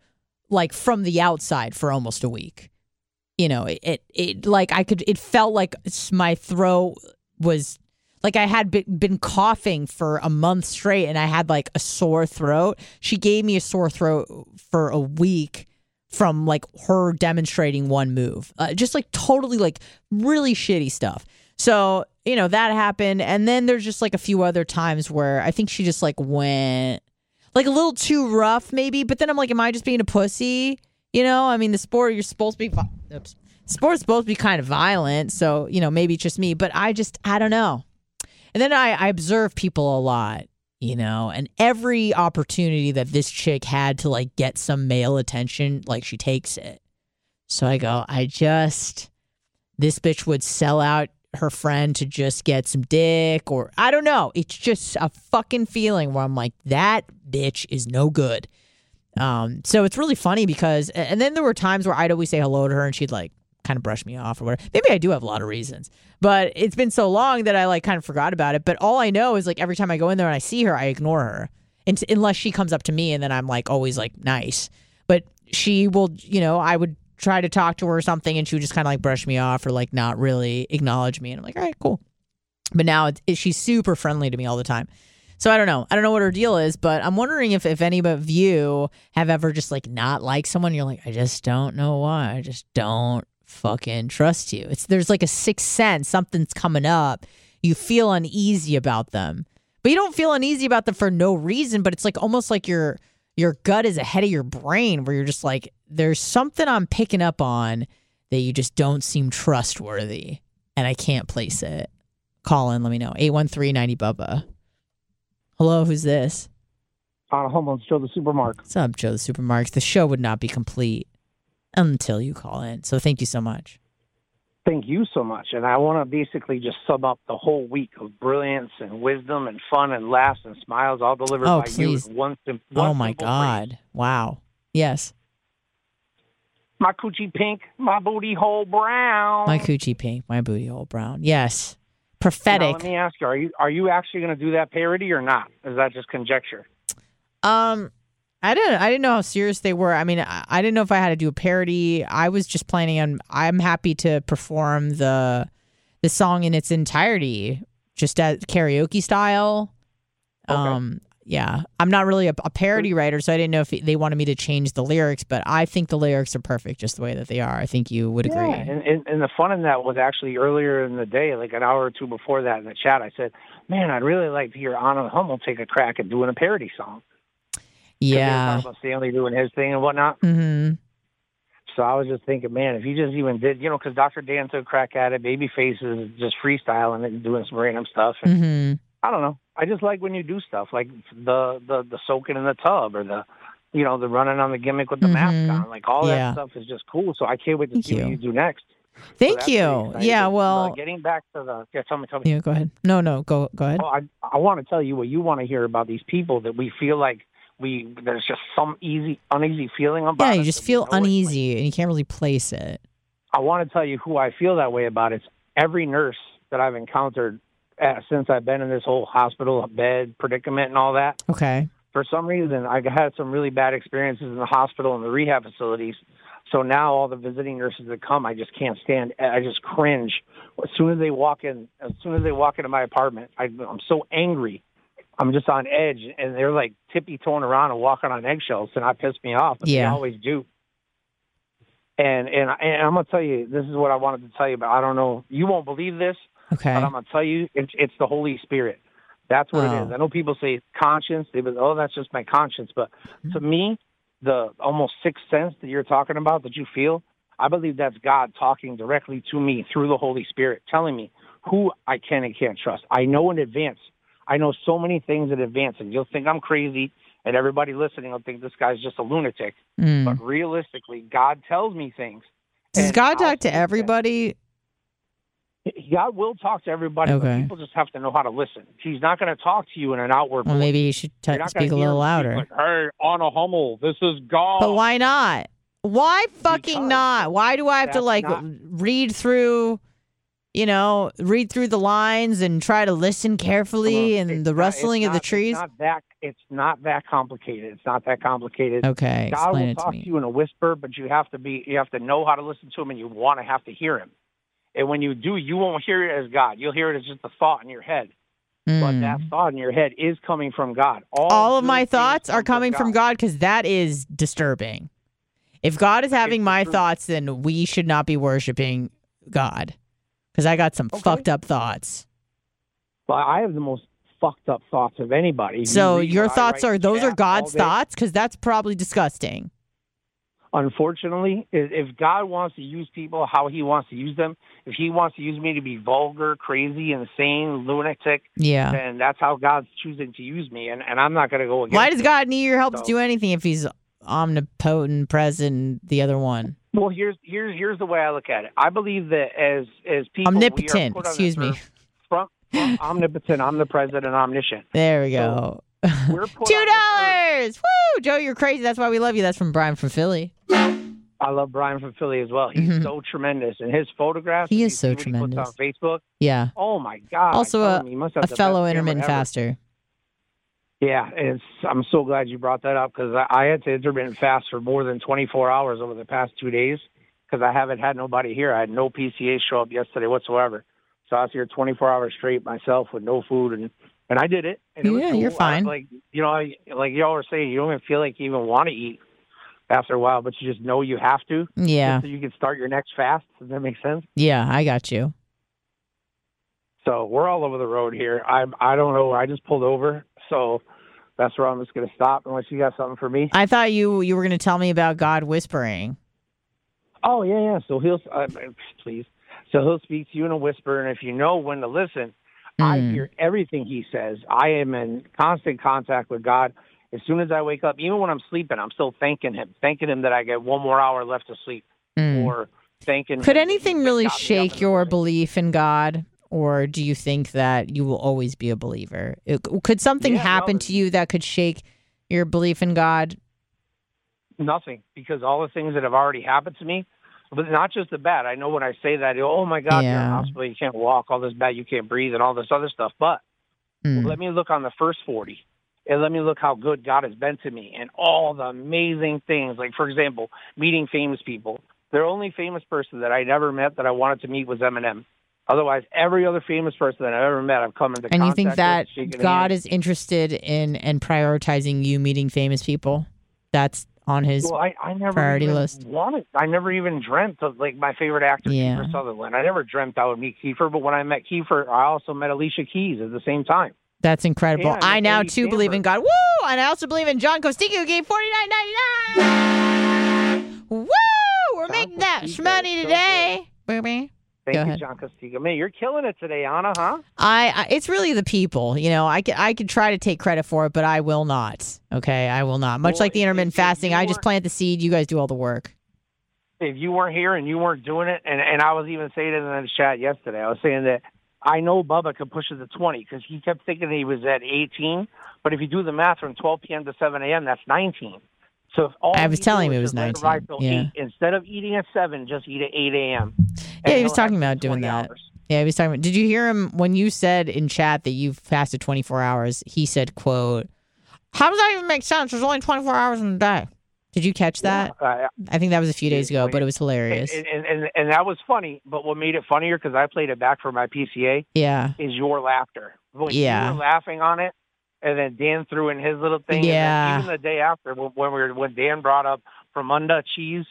like from the outside for almost a week. You know, it, it, it like I could, it felt like my throat was like I had been, coughing for a month straight and I had like a sore throat. She gave me a sore throat for a week from like her demonstrating one move. Uh, just like totally like really shitty stuff. So, you know, that happened. And then there's just like a few other times where I think she just like went like a little too rough, maybe. But then I'm like, am I just being a pussy? You know, I mean, the sport, you're supposed to be, oops, sport's supposed to be kind of violent. So, you know, maybe just me, but I just, I don't know. And then I, I observe people a lot, you know, and every opportunity that this chick had to like get some male attention, like she takes it. So I go, I just, this bitch would sell out her friend to just get some dick or I don't know. It's just a fucking feeling where I'm like, that bitch is no good. Um, so it's really funny because, and then there were times where I'd always say hello to her and she'd like kind of brush me off or whatever. Maybe I do have a lot of reasons, but it's been so long that I like kind of forgot about it. But all I know is like every time I go in there and I see her, I ignore her. And unless she comes up to me and then I'm like always like nice. But she will, you know, I would try to talk to her or something and she would just kind of like brush me off or like not really acknowledge me. And i'm like all right cool. But now it's, it, she's super friendly to me all the time. So i don't know. I don't know what her deal is but i'm wondering if, if any of you have ever just like not liked someone. You're like i just don't know why. I just don't fucking trust you. It's there's like a sixth sense. Something's coming up. You feel uneasy about them. But you don't feel uneasy about them for no reason but it's like almost like you're your gut is ahead of your brain where you're just like there's something i'm picking up on that you just don't seem trustworthy and i can't place it. Call in let me know. 813-90 bubba. Hello who's this? On home it's joe the supermarket what's up joe the supermarket the show would not be complete until you call in so thank you so much thank you so much. And I want to basically just sum up the whole week of brilliance and wisdom and fun and laughs and smiles all delivered oh, by please. you. in One, sim- oh my god phrase. wow yes My coochie pink, my booty hole brown. my coochie pink my booty hole brown yes Now, prophetic let me ask you: Are you are you actually going to do that parody or not? Is that just conjecture? Um, I didn't. I didn't know how serious they were. I mean, I, I didn't know if I had to do a parody. I was just planning on. I'm happy to perform the the song in its entirety, just at karaoke style. Okay. Um, yeah, I'm not really a, a parody writer, so I didn't know if they wanted me to change the lyrics. But I think the lyrics are perfect, just the way that they are. I think you would agree. Yeah, and, and and the fun in that was actually earlier in the day, like an hour or two before that in the chat. I said, "Man, I'd really like to hear Anna Hummel take a crack at doing a parody song." 'Cause they were yeah. about Stanley doing his thing and whatnot. hmm So I was just thinking, man, if you just even did, you know, because Dr. Dan took a crack at it, Babyface is just freestyling and doing some random stuff. And hmm I don't know. I just like when you do stuff like the the the soaking in the tub or the, you know, the running on the gimmick with the mask Mhm. on. Like all Yeah. that stuff is just cool. So I can't wait to Thank see you. what you do next. Thank pretty you. Yeah. Uh, Well. getting back to the yeah, tell me, tell me. Yeah. Go ahead. No. No. Go. Go ahead. Oh, I I want to tell you what you want to hear about these people that we feel like we there's just some easy uneasy feeling about Yeah, it. Yeah, you just feel know it, like, uneasy and you can't really place it. I want to tell you who I feel that way about. It's every nurse that I've encountered uh, since I've been in this whole hospital bed predicament and all that. Okay. For some reason, I had some really bad experiences in the hospital and the rehab facilities. So now all the visiting nurses that come, I just can't stand. I just cringe as soon as they walk in. As soon as they walk into my apartment, I, I'm so angry. I'm just on edge, and they're like tippy toeing around and walking on eggshells, and that pissed me off. But they always do. And and and I'm gonna tell you, this is what I wanted to tell you, but I don't know. You won't believe this, Okay. but I'm gonna tell you, it's it's the Holy Spirit. That's what it Oh. is. I know people say conscience. They go, oh, that's just my conscience. But mm-hmm. to me, the almost sixth sense that you're talking about that you feel, I believe that's God talking directly to me through the Holy Spirit, telling me who I can and can't trust. I know in advance. I know so many things in advance, and you'll think I'm crazy, and everybody listening will think this guy's just a lunatic. Mm. But realistically, God tells me things. Does God I'll talk to everybody? God will talk to everybody, Okay. but people just have to know how to listen. He's not going to talk to you in an outward Well, maybe you should t- You're not gonna speak a little louder. Like, hey, Anna Hummel, this is God. But why not? Why fucking Because not? Why do I have to like not- read through, you know, read through the lines and try to listen carefully and the rustling it's of the trees? It's not that. It's not that complicated. It's not that complicated. Okay, God will to talk me. to you in a whisper, but you have to be. You have to know how to listen to him, and you want to have to hear him. And when you do, you won't hear it as God. You'll hear it as just a thought in your head. But Mm. that thought in your head is coming from God. All, All of my thoughts are coming from God because that is disturbing. If God is having the my thoughts, then we should not be worshiping God. Because I got some Okay. fucked up thoughts. Well, I have the most fucked up thoughts of anybody. If you So your thoughts are those are God's thoughts? Because that's probably disgusting. unfortunately, if God wants to use people how He wants to use them, if He wants to use me to be vulgar, crazy, insane, lunatic, Yeah. then that's how God's choosing to use me, and, and I'm not going to go against. Why does. God need your help to do anything if he's omnipotent, present, the other one? Well, here's here's here's the way I look at it. I believe that as as people, we are Omnipotent, excuse me. earth From, from omnipotent, omnipresent, and omniscient. There we go. We're Two on this earth- dollars. Woo! Joe, you're crazy. That's why we love you. That's from Brian from Philly. I love Brian from Philly as well. He's Mhm. so tremendous, and his photographs. He is so see what He tremendous. on Facebook. Yeah. Oh my God! Also I a- he must have A fellow intermittent faster. Yeah, it's. I'm so glad you brought that up because I, I had to intermittent fast for more than 24 hours over the past two days because I haven't had nobody here. I had no PCA show up yesterday whatsoever, so I was here 24 hours straight myself with no food and and I did it. And it was Yeah, cool. you're I- fine. like you know, I, like y'all were saying, you don't even feel like you even want to eat after a while, but you just know you have to. Yeah. So you can start your next fast. Does that make sense? Yeah, I got you. So we're all over the road here. I I don't know. I just pulled over, so that's where I'm just going to stop unless you got something for me. I thought you you were going to tell me about God whispering. Oh yeah, yeah. So he'll uh, please. So he'll speak to you in a whisper, and if you know when to listen, I Mm. hear everything he says. I am in constant contact with God. As soon as I wake up, even when I'm sleeping, I'm still thanking him, thanking him that I get one more hour left to sleep, Mm. or thanking. Could anything really got me up in shake your belief in God? Or do you think that you will always be a believer? It- could something Yeah, no, happen to you that could shake your belief in God? Nothing, because all the things that have already happened to me, but not just the bad. I know when I say that, oh my God, you're in the hospital, you can't walk, all this bad, you can't breathe, and all this other stuff. But Mm. let me look on the first 40 and let me look how good God has been to me and all the amazing things. Like, for example, meeting famous people. The only famous person that I never met that I wanted to meet was Eminem. Otherwise, every other famous person that I've ever met, I've come into And you think that God is interested in and prioritizing you meeting famous people? That's on his. Well, I, I never priority list. wanted. I never even dreamt of like my favorite actor, Yeah. Kiefer Sutherland. I never dreamt I would meet Kiefer, but when I met Kiefer, I also met Alicia Keys at the same time. That's incredible. And I now Andy too believe in God. Woo! And I also believe in John Costico who gave forty nine ninety nine. Woo! We're John making that Costico money so today. Booby. Thank Go you, ahead. John Costigo. Man, you're killing it today, Anna, huh? I, I it's really the people. You know, I could I could try to take credit for it, but I will not. Okay, I will not. Much Well, like the intermittent fasting, I just plant the seed. You guys do all the work. If you weren't here and you weren't doing it, and, and I was even saying it in the chat yesterday, I was saying that I know Bubba could push it to 20 because he kept thinking he was at 18. But if you do the math from 12 p.m. to 7 a.m., that's 19. So I was telling him it was just 19, let ride till yeah. 8, instead of eating at 7, just eat at 8 a.m. Yeah, he was talking about doing that. hours. Yeah, he was talking about. Did you hear him when you said in chat that you fasted 24 hours? He said, "quote How does that even make sense? There's only 24 hours in a day." Did you catch that? Uh, I think that was a few days ago, but it was hilarious. and, and, and, and that was funny. But what made it funnier, because I played it back for my PCA, Yeah, is your laughter. When Yeah. you were laughing on it, and then Dan threw in his little thing. Yeah. Even the day after, when, when we were when Dan brought up Fremunda cheese.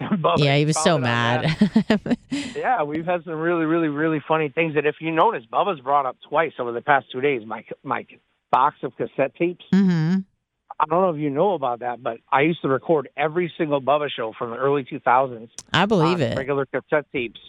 Yeah, he was so commented on that. mad. Yeah, we've had some really, really, really funny things. that, if you notice, Bubba's brought up twice over the past two days my my box of cassette tapes. hmm I don't know if you know about that, but I used to record every single Bubba show from the early 2000s. I believe it. Regular cassette tapes,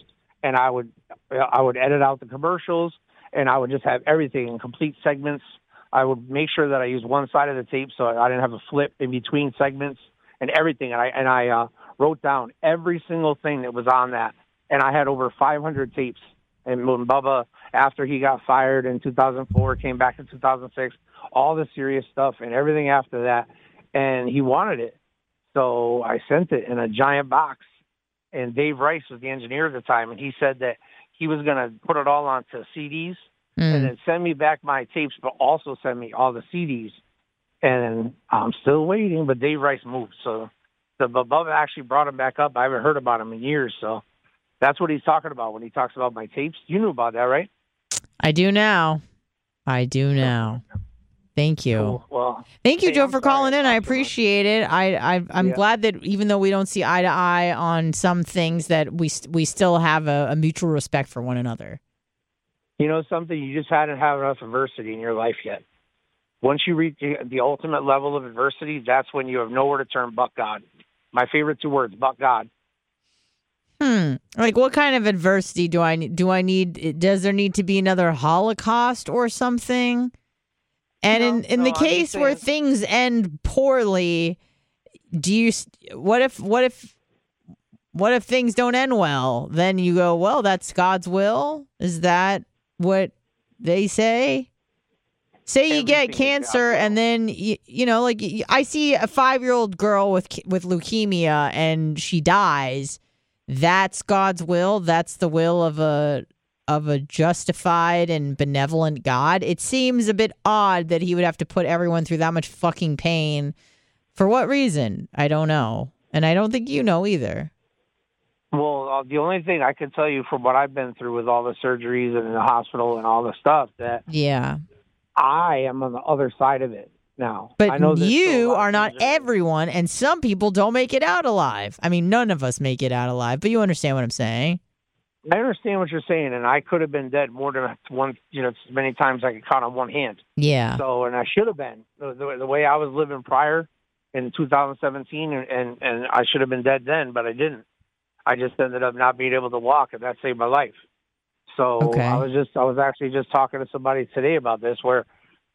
and I would I would edit out the commercials, and I would just have everything in complete segments. I would make sure that I used one side of the tape so I didn't have a flip in between segments and everything. And I and I uh, wrote down every single thing that was on that, and I had over 500 tapes. And when Bubba, after he got fired in 2004, came back in 2006, all the serious stuff and everything after that, and he wanted it. So I sent it in a giant box and Dave Rice was the engineer at the time, and he said that he was going to put it all onto CDs and Mm. then send me back my tapes, but also send me all the CDs. And I'm still waiting, but Dave Rice moved, so the Bubba actually brought him back up. I haven't heard about him in years, so that's what he's talking about when he talks about my tapes. You knew about that, right? I do now. I do now. Thank you. Cool. Well, Thank you, Hey, Joe, I'm for sorry calling in. I talked too much. appreciate it. I, I I'm Yeah. glad that even though we don't see eye to eye on some things, that we we still have a, a mutual respect for one another. You know something, you just hadn't had enough adversity in your life yet. Once you reach the, the ultimate level of adversity, that's when you have nowhere to turn but God. My favorite two words, but God. Hmm. Like, what kind of adversity do I need? Do I need? Does there need to be another Holocaust or something? And No, in in no, the case where things end poorly, do you? What if? What if? What if things don't end well? Then you go, well, that's God's will. Is that what they say? Say you Everything get cancer, and then you, you know, like I see a five-year-old girl with with leukemia, and she dies. That's God's will. That's the will of a of a justified and benevolent God. It seems a bit odd that he would have to put everyone through that much fucking pain. For what reason? I don't know, and I don't think you know either. Well, uh, the only thing I can tell you from what I've been through with all the surgeries and the hospital and all the stuff that Yeah, I am on the other side of it now. I know but still a you are not everyone, and some people don't make it out alive. I mean, none of us make it out alive, but you understand what I'm saying. I understand what you're saying, and I could have been dead more than one, you know, as many times I could count on one hand. Yeah. So, and I should have been the, the, way I was living prior in 2017, and, and and I should have been dead then, but I didn't. I just ended up not being able to walk, and that saved my life. So Okay. I was just I was actually just talking to somebody today about this, where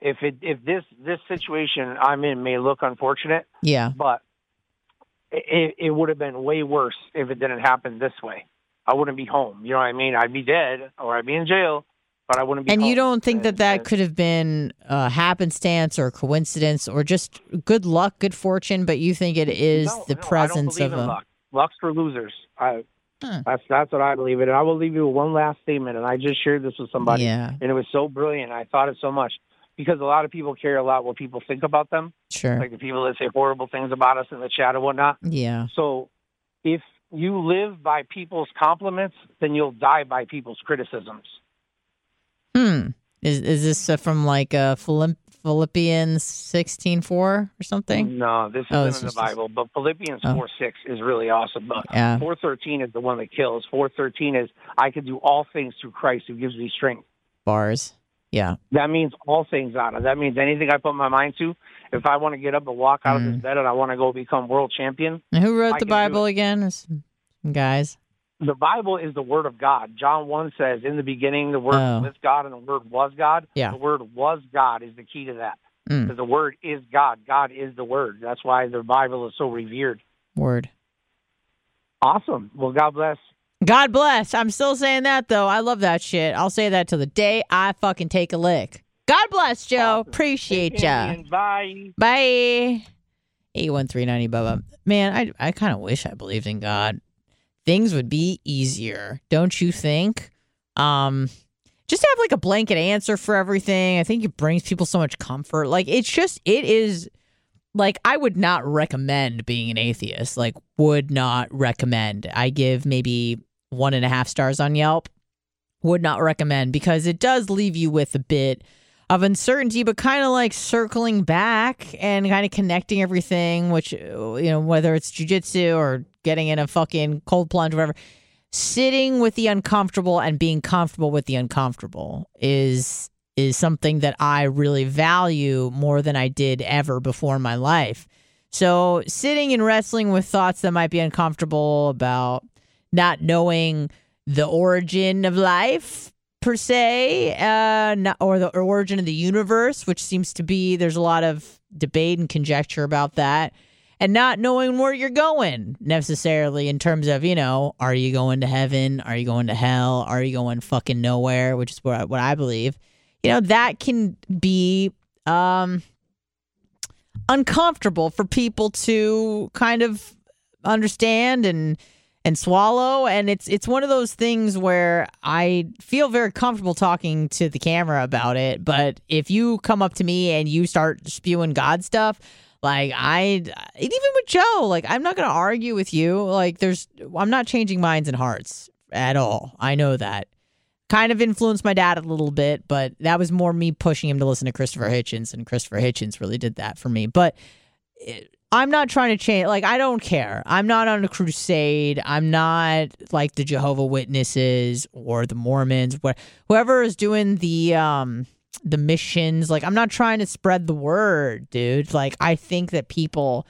if it if this this situation I'm in may look unfortunate, Yeah. but it, it would have been way worse if it didn't happen this way. I wouldn't be home. You know what I mean? I'd be dead or I'd be in jail, but I wouldn't be. And you don't think that And- that and- could have been uh, happenstance or coincidence or just good luck, good fortune, but you think it is No, the no, presence of a. luck. Luck's for losers. I, Hmm. That's that's what I believe in. And I will leave you with one last statement. And I just shared this with somebody, Yeah, and it was so brilliant. I thought it so much because a lot of people care a lot what people think about them, sure. like the people that say horrible things about us in the chat and whatnot. yeah. So if you live by people's compliments, then you'll die by people's criticisms. Hmm. Is is this uh, from like uh, Philipp- Philippians sixteen four or something? No, this Oh, isn't in the Bible, but Philippians Oh. four six is really awesome. But Yeah. four thirteen is the one that kills. Four thirteen is I can do all things through Christ who gives me strength. Bars. Yeah. That means all things of. That means anything I put my mind to. If I want to get up and walk out of Mm. this bed and I want to go become world champion, And who wrote I the Bible again? Some guys. The Bible is the word of God. John one says, "In the beginning, the word Oh. was God, and the word was God." Yeah. The word was God is the key to that. Mm. Because the word is God. God is the word. That's why the Bible is so revered. Word. Awesome. Well, God bless. God bless. I'm still saying that though. I love that shit. I'll say that till the day I fucking take a lick. God bless, Joe. Appreciate ya. Bye. Bye. 81390 Bubba. Man, I I kind of wish I believed in God. Things would be easier, don't you think? Um just to have like a blanket answer for everything. I think it brings people so much comfort. Like it's just it is like I would not recommend being an atheist. Like would not recommend. I give maybe one and a half stars on Yelp. Would not recommend because it does leave you with a bit of uncertainty, but kind of like circling back and kind of connecting everything, which, you know, whether it's jujitsu or getting in a fucking cold plunge, whatever, sitting with the uncomfortable and being comfortable with the uncomfortable is is something that I really value more than I did ever before in my life. So sitting and wrestling with thoughts that might be uncomfortable about not knowing the origin of life per se, uh, or the origin of the universe, which seems to be there's a lot of debate and conjecture about that, and not knowing where you're going necessarily in terms of you know, are you going to heaven? Are you going to hell? Are you going fucking nowhere? Which is what I, what I believe. You know that can be um uncomfortable for people to kind of understand and and swallow. And it's it's one of those things where I feel very comfortable talking to the camera about it. But if you come up to me and you start spewing god stuff like I even with Joe like I'm not going to argue with you. Like there's I'm not changing minds and hearts at all. I know that. Kind of influenced my dad a little bit but that was more me pushing him to listen to Christopher Hitchens and Christopher Hitchens really did that for me. But I'm not trying to change. Like, I don't care. I'm not on a crusade. I'm not like the Jehovah Witnesses or the Mormons. Wh- whoever is doing the um the missions. Like, I'm not trying to spread the word, dude. Like, I think that people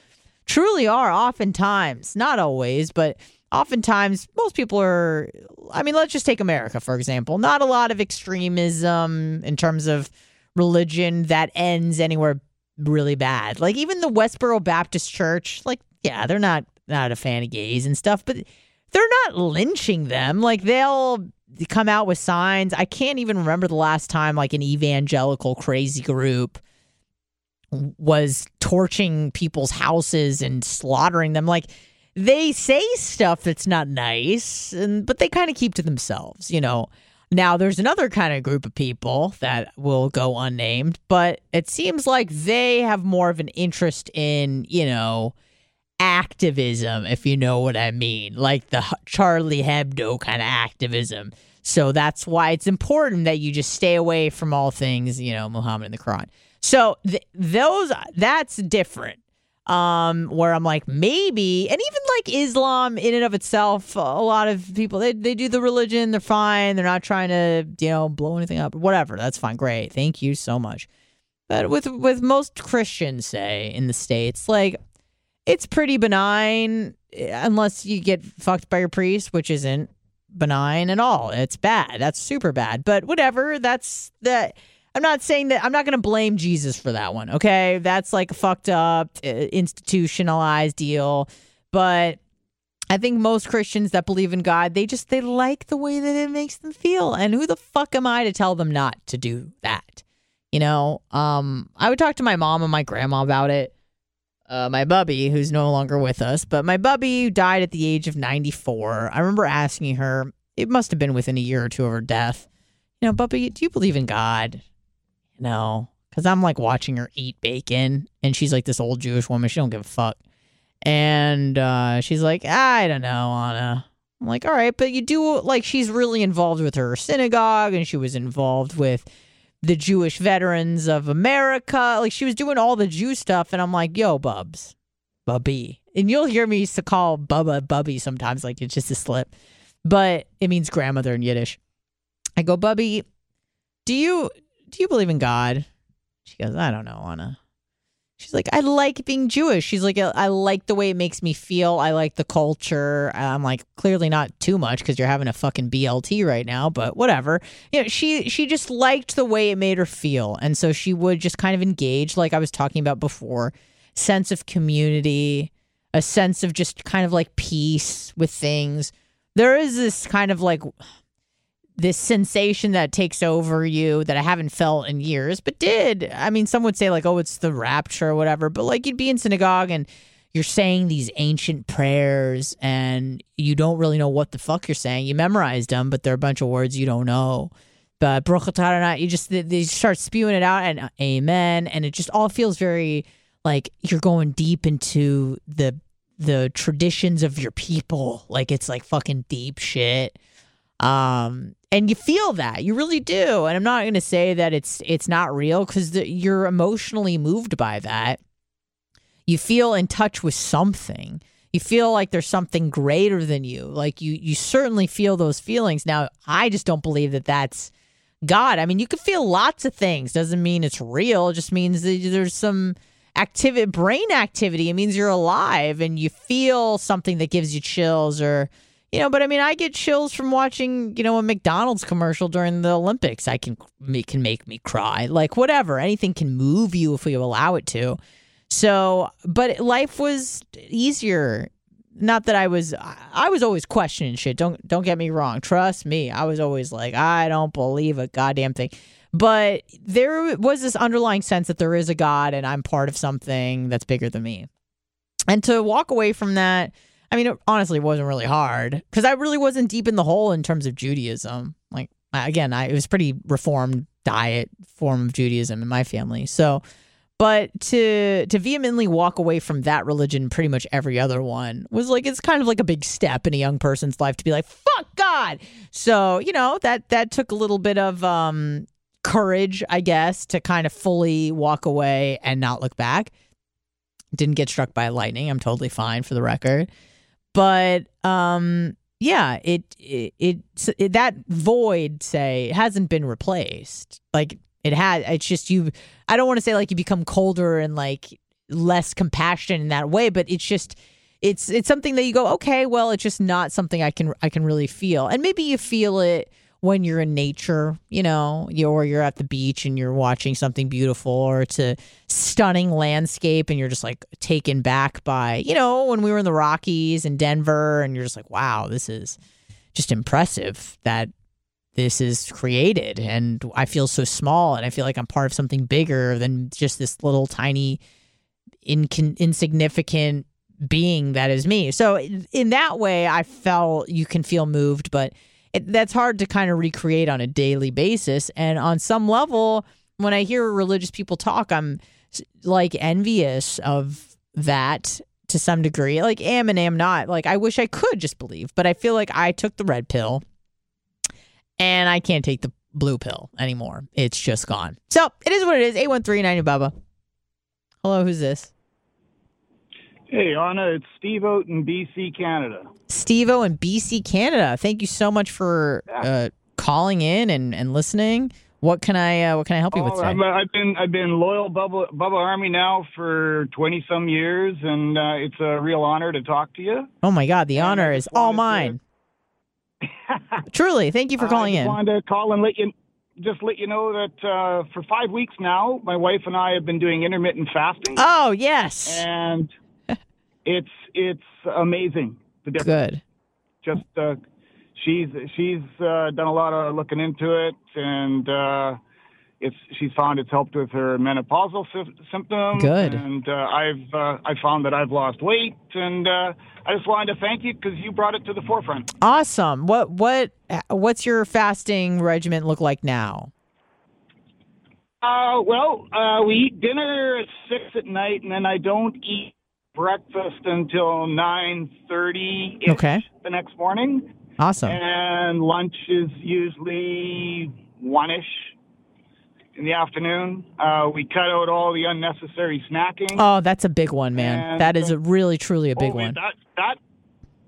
truly are oftentimes, not always, but oftentimes, most people are. I mean, let's just take America for example. Not a lot of extremism in terms of religion that ends anywhere really bad. Like even the Westboro Baptist Church, like yeah, they're not not a fan of gays and stuff, but they're not lynching them. Like they'll come out with signs. I can't even remember the last time like an evangelical crazy group was torching people's houses and slaughtering them. Like they say stuff that's not nice, and but they kind of keep to themselves, you know. Now, there's another kind of group of people that will go unnamed, but it seems like they have more of an interest in, you know, activism, if you know what I mean, like the Charlie Hebdo kind of activism. So that's why it's important that you just stay away from all things, you know, Muhammad and the Quran. So th- those that's different um, where I'm like, maybe, and even like Islam in and of itself, a lot of people they, they do the religion, they're fine, they're not trying to you know blow anything up, whatever. That's fine, great, thank you so much. But with with most Christians, say in the states, like it's pretty benign unless you get fucked by your priest, which isn't benign at all. It's bad. That's super bad. But whatever. That's that I'm not saying that I'm not going to blame Jesus for that one. Okay, that's like a fucked up, uh, institutionalized deal. But I think most Christians that believe in God, they just they like the way that it makes them feel. And who the fuck am I to tell them not to do that? You know, um, I would talk to my mom and my grandma about it. Uh, my bubby, who's no longer with us, but my bubby died at the age of 94. I remember asking her, it must have been within a year or two of her death. You know, Bubby, do you believe in God? No, because I'm like watching her eat bacon, and she's like this old Jewish woman. She don't give a fuck. And uh, she's like, I don't know, Anna. I'm like, all right, but you do like she's really involved with her synagogue, and she was involved with the Jewish veterans of America. Like she was doing all the Jew stuff, and I'm like, yo, Bubs, Bubby, and you'll hear me used to call Bubba Bubby sometimes, like it's just a slip, but it means grandmother in Yiddish. I go, Bubby, do you do you believe in God? She goes, I don't know, Anna. She's like, I like being Jewish. She's like, I like the way it makes me feel. I like the culture. I'm like, clearly not too much because you're having a fucking BLT right now, but whatever. You know, she she just liked the way it made her feel, and so she would just kind of engage, like I was talking about before, sense of community, a sense of just kind of like peace with things. there is this kind of like this sensation that takes over you that I haven't felt in years, but did. I mean, some would say like, oh, it's the rapture or whatever, but like you'd be in synagogue and you're saying these ancient prayers and you don't really know what the fuck you're saying. You memorized them, but they're a bunch of words you don't know. But atah you just they start spewing it out and uh, amen, and it just all feels very like you're going deep into the the traditions of your people. Like it's like fucking deep shit. Um, and you feel that you really do. And I'm not going to say that it's it's not real because you're emotionally moved by that. You feel in touch with something. You feel like there's something greater than you. Like you you certainly feel those feelings. Now, I just don't believe that that's God. I mean, you can feel lots of things. Doesn't mean it's real. It just means that there's some activity, brain activity. It means you're alive and you feel something that gives you chills or you know, but I mean, I get chills from watching, you know, a McDonald's commercial during the Olympics. I can it can make me cry. Like whatever, anything can move you if you allow it to. So, but life was easier. Not that I was I was always questioning shit. Don't don't get me wrong. Trust me. I was always like, I don't believe a goddamn thing. But there was this underlying sense that there is a God and I'm part of something that's bigger than me. And to walk away from that I mean, it honestly it wasn't really hard because I really wasn't deep in the hole in terms of Judaism. Like, again, I, it was pretty reformed diet form of Judaism in my family. So, but to to vehemently walk away from that religion, pretty much every other one was like it's kind of like a big step in a young person's life to be like fuck God. So you know that that took a little bit of um, courage, I guess, to kind of fully walk away and not look back. Didn't get struck by lightning. I'm totally fine for the record but um yeah it, it it, it that void say hasn't been replaced. Like it had it's just you i don't want to say like you become colder and like less compassionate in that way but it's just it's it's something that you go okay well it's just not something i can i can really feel. And maybe you feel it when you're in nature, you know, you, or you're at the beach and you're watching something beautiful, or it's a stunning landscape and you're just like taken back by, you know, when we were in the Rockies and Denver, and you're just like, wow, this is just impressive that this is created. And I feel so small and I feel like I'm part of something bigger than just this little tiny, incon- insignificant being that is me. So, in that way, I felt you can feel moved, but it, that's hard to kind of recreate on a daily basis. And on some level, when I hear religious people talk, I'm like envious of that to some degree. Like am and am not. Like I wish I could just believe, but I feel like I took the red pill and I can't take the blue pill anymore. It's just gone. So it is what it is. 813 Bubba. Hello, who's this? Hey, Anna, it's Steve out in BC, Canada. Steve O in BC, Canada. Thank you so much for uh, calling in and, and listening. What can I uh, what can I help you with oh, today? I've been I've been loyal Bubba, Bubba Army now for twenty some years, and uh, it's a real honor to talk to you. Oh my God, the honor is all mine. To... Truly, thank you for calling I in. I wanted to call and let you just let you know that uh, for five weeks now, my wife and I have been doing intermittent fasting. Oh yes, and it's it's amazing. The difference. Good. Just uh, she's she's uh, done a lot of looking into it, and uh, it's she's found it's helped with her menopausal sy- symptoms. Good. And uh, I've uh, I found that I've lost weight, and uh, I just wanted to thank you because you brought it to the forefront. Awesome. What what what's your fasting regimen look like now? Uh, well, uh, we eat dinner at six at night, and then I don't eat breakfast until 9.30 okay. the next morning. Awesome. And lunch is usually one-ish in the afternoon. Uh, we cut out all the unnecessary snacking. Oh, that's a big one, man. And that is a really, truly a big oh, one. That, that,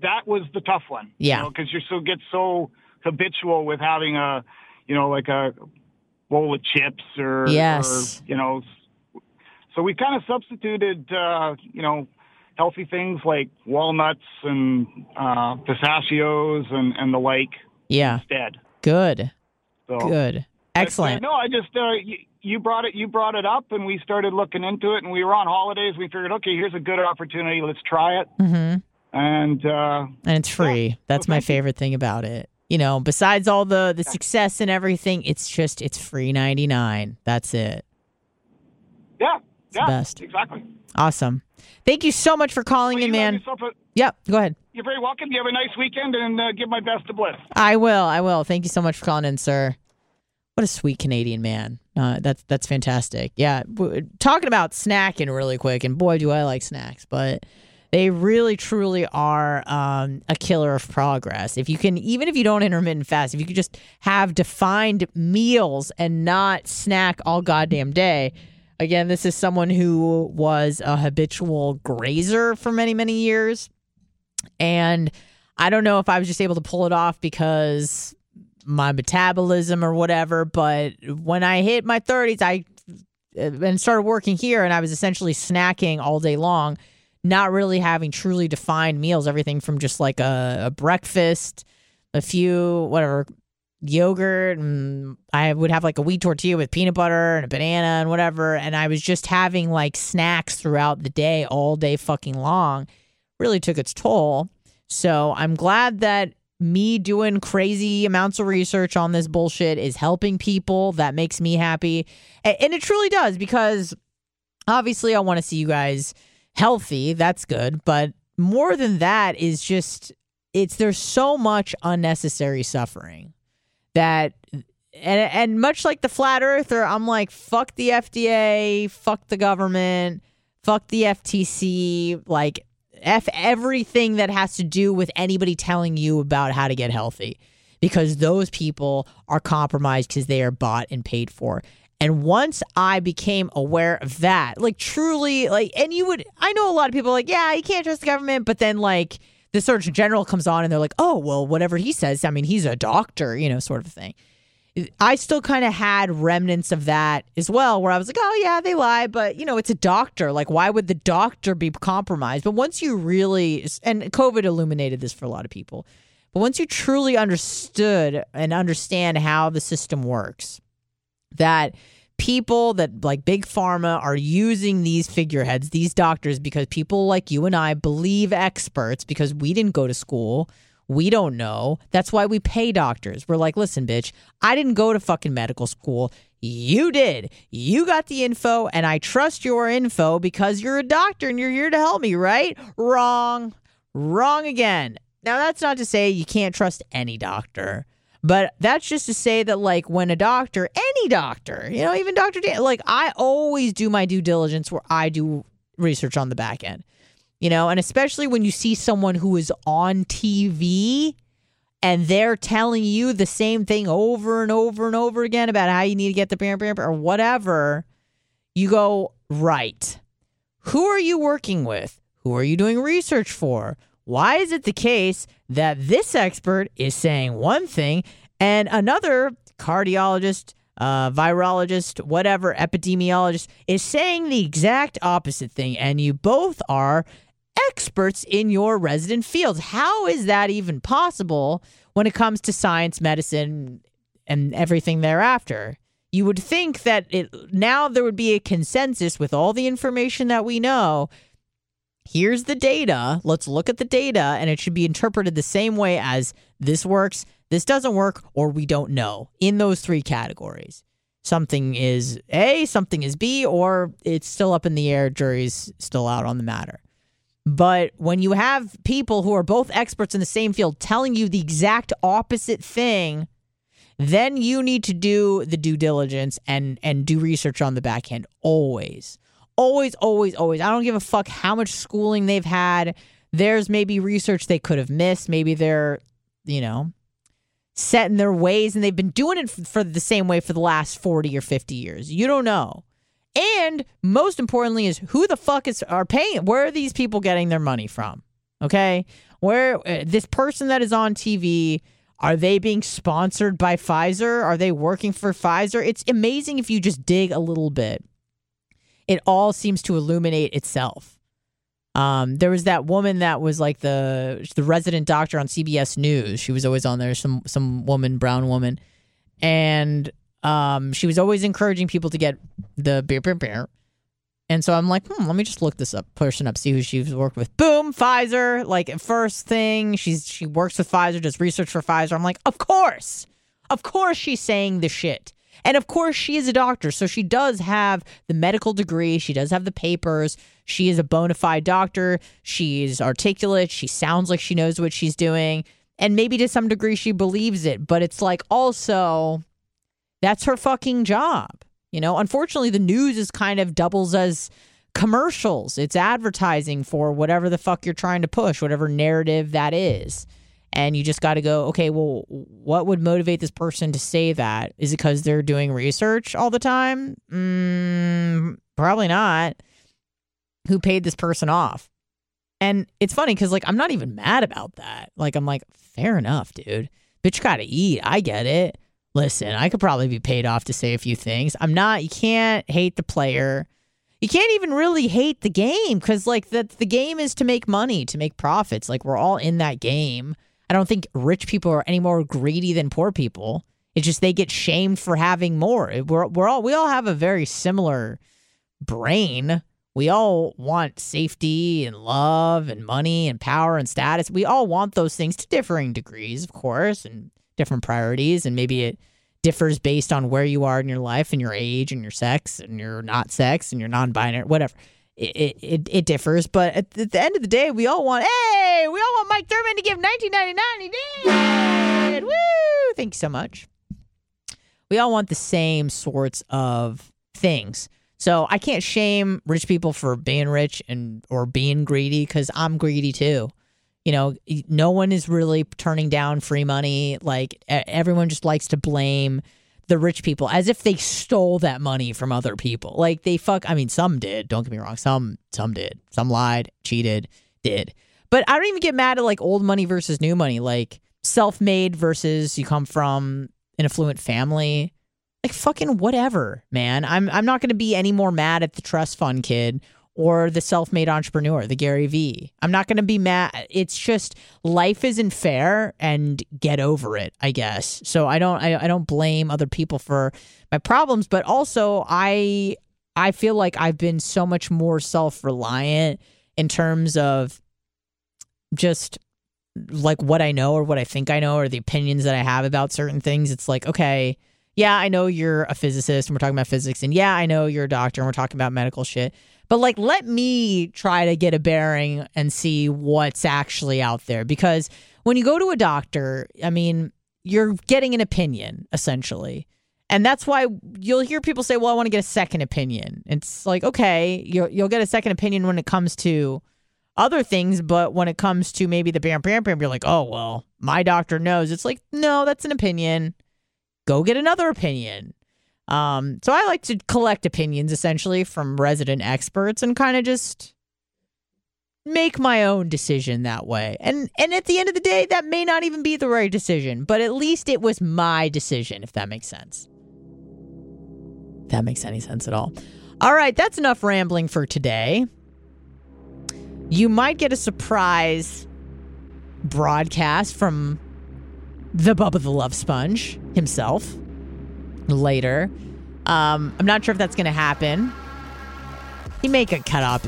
that was the tough one. Yeah. Because you, know, you so get so habitual with having a, you know, like a bowl of chips or, yes. or you know, so we kind of substituted, uh, you know, healthy things like walnuts and uh, pistachios and, and the like. Yeah. Instead. Good. So, Good. Excellent. no, I just uh, you, you, brought it. You brought it up, and we started looking into it. And we were on holidays. We figured, okay, here's a good opportunity. Let's try it. Mm-hmm. and uh, and it's free. Yeah. That's Well, my favorite thing about it. You know, besides all the the success and everything, it's just it's free ninety nine. That's it. yeah, the yeah, best. exactly. Awesome. Thank you so much for calling Well, in, man. a- Yep. Go ahead. you're very welcome. You have a nice weekend, and uh, give my best to Bliss. I will. I will. Thank you so much for calling in, sir. What a sweet Canadian man. Uh, that's that's fantastic. Yeah, w- talking about snacking really quick, and boy, do I like snacks. But they really, truly are um, a killer of progress. If you can, even if you don't intermittent fast, if you could just have defined meals and not snack all goddamn day. Again, this is someone who was a habitual grazer for many, many years. And I don't know if I was just able to pull it off because my metabolism or whatever, but when I hit my 30s, I and started working here and I was essentially snacking all day long, not really having truly defined meals, everything from just like a, a breakfast, a few whatever yogurt and I would have like a wheat tortilla with peanut butter and a banana and whatever and I was just having like snacks throughout the day all day fucking long really took its toll. So I'm glad that me doing crazy amounts of research on this bullshit is helping people. That makes me happy. And it truly does because obviously I want to see you guys healthy. That's good. But more than that is just it's there's so much unnecessary suffering that and and much like the flat earther, I'm like fuck the FDA, fuck the government, fuck the FTC, like F everything that has to do with anybody telling you about how to get healthy because those people are compromised because they are bought and paid for. And once I became aware of that, like truly, like, and you would, I know a lot of people like, yeah, you can't trust the government, but then like the Surgeon General comes on and they're like, oh, well, whatever he says, I mean, he's a doctor, you know, sort of thing. I still kind of had remnants of that as well, where I was like, oh, yeah, they lie, but, you know, it's a doctor. Like, why would the doctor be compromised? But once you really, and COVID illuminated this for a lot of people, but once you truly understood and understand how the system works, that people that like big pharma are using these figureheads, these doctors, because people like you and I believe experts because we didn't go to school. We don't know. That's why we pay doctors. We're like, listen, bitch, I didn't go to fucking medical school. You did. You got the info, and I trust your info because you're a doctor and you're here to help me, right? Wrong. Wrong again. Now, that's not to say you can't trust any doctor. But that's just to say that, like, when a doctor, any doctor, you know, even Dr. Dan, like, I always do my due diligence where I do research on the back end, you know, and especially when you see someone who is on TV and they're telling you the same thing over and over and over again about how you need to get the bam, bam, or whatever, you go, right. Who are you working with? Who are you doing research for? Why is it the case that this expert is saying one thing and another cardiologist, uh, virologist, whatever, epidemiologist is saying the exact opposite thing? And you both are experts in your resident fields. How is that even possible when it comes to science, medicine, and everything thereafter? You would think that it now there would be a consensus with all the information that we know. Here's the data. Let's look at the data, and it should be interpreted the same way as this works, this doesn't work, or we don't know in those three categories. Something is A, something is B, or it's still up in the air, jury's still out on the matter. But when you have people who are both experts in the same field telling you the exact opposite thing, then you need to do the due diligence and and do research on the back end always. Always, always, always. I don't give a fuck how much schooling they've had. There's maybe research they could have missed. Maybe they're, you know, set in their ways and they've been doing it for the same way for the last 40 or 50 years. You don't know. And most importantly is who the fuck is are paying where are these people getting their money from? Okay? Where uh, this person that is on TV are they being sponsored by Pfizer? Are they working for Pfizer? It's amazing if you just dig a little bit. It all seems to illuminate itself. Um, there was that woman that was like the the resident doctor on CBS News. She was always on there, some some woman, brown woman, and um, she was always encouraging people to get the beer, beer, beer. And so I'm like, hmm, let me just look this up, person up, see who she's worked with. Boom, Pfizer. Like first thing, she's she works with Pfizer, does research for Pfizer. I'm like, of course, of course she's saying the shit. And of course she is a doctor, so she does have the medical degree. She does have the papers. She is a bona fide doctor. She's articulate. She sounds like she knows what she's doing. And maybe to some degree she believes it, but it's like also that's her fucking job. You know, unfortunately, the news is kind of doubles as commercials. It's advertising for whatever the fuck you're trying to push, whatever narrative that is. And you just got to go, okay, well, what would motivate this person to say that? Is it because they're doing research all the time? Mm, probably not. Who paid this person off? And it's funny because, like, I'm not even mad about that. Like, I'm like, fair enough, dude. Bitch got to eat. I get it listen, I could probably be paid off to say a few things. I'm not, you can't hate the player. You can't even really hate the game because, like, the, the game is to make money, to make profits. Like, we're all in that game. I don't think rich people are any more greedy than poor people. It's just they get shamed for having more. We're, we're all, we all have a very similar brain. We all want safety and love and money and power and status. We all want those things to differing degrees, of course, and different priorities. And maybe it differs based on where you are in your life and your age and your sex and your not sex and your non-binary whatever it it, it differs but at the, end of the day we all want hey we all want mike thurman to give 1999 he did! Woo! Thank you so much. We all want the same sorts of things. So i can't shame rich people for being rich and or being greedy because i'm greedy too. You know, no one is really turning down free money. Like everyone just likes to blame the rich people as if they stole that money from other people. Like they fuck. I mean, some did. Don't get me wrong. Some some did. Some lied, cheated, did. But I don't even get mad at like old money versus new money. Like self-made versus you come from an affluent family. Like fucking whatever, man. I'm I'm not going to be any more mad at the trust fund kid or the self-made entrepreneur, the Gary Vee. I'm not going to be mad. It's just life isn't fair and get over it, I guess. So I don't I, I don't blame other people for my problems, but also I I feel like I've been so much more self-reliant in terms of just like what I know or what I think I know or the opinions that I have about certain things. It's like, okay, yeah, I know you're a physicist and we're talking about physics and yeah, I know you're a doctor and we're talking about medical shit. But like, let me try to get a bearing and see what's actually out there. Because when you go to a doctor, I mean, you're getting an opinion essentially. And that's why you'll hear people say, well, I want to get a second opinion. It's like, okay, you'll, you'll get a second opinion when it comes to other things. But when it comes to maybe the bam, bam, bam, you're like, oh, well, my doctor knows. It's like, no, that's an opinion. Go get another opinion. Um, so I like to collect opinions essentially from resident experts and kind of just make my own decision that way. And and at the end of the day, that may not even be the right decision, but at least it was my decision, if that makes sense. If that makes any sense at all. All right, that's enough rambling for today. You might get a surprise broadcast from the Bubba the Love Sponge himself later. Um, I'm not sure if that's going to happen. He may get caught up.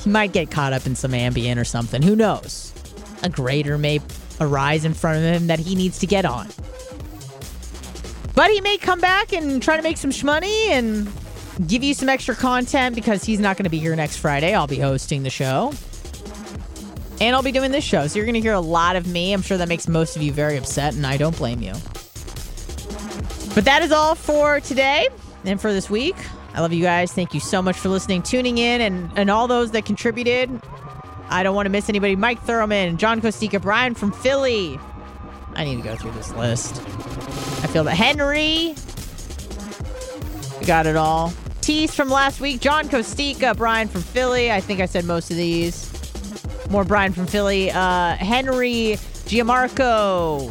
He might get caught up in some Ambien or something. Who knows? A greater may arise in front of him that he needs to get on. But he may come back and try to make some money and give you some extra content because he's not going to be here next Friday. I'll be hosting the show. And I'll be doing this show. So you're going to hear a lot of me. I'm sure that makes most of you very upset, and I don't blame you. But that is all for today and for this week. I love you guys. Thank you so much for listening, tuning in, and, and all those that contributed. I don't want to miss anybody. Mike Thurman, John Costica, Brian from Philly. I need to go through this list. I feel that Henry. Got it all. Tease from last week, John Costica, Brian from Philly. I think I said most of these. More Brian from Philly. Uh, Henry Giamarco,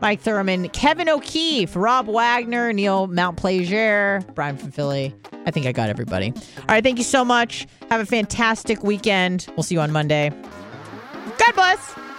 Mike Thurman, Kevin O'Keefe, Rob Wagner, Neil Mount Brian from Philly. I think I got everybody. All right, thank you so much. Have a fantastic weekend. We'll see you on Monday. God bless.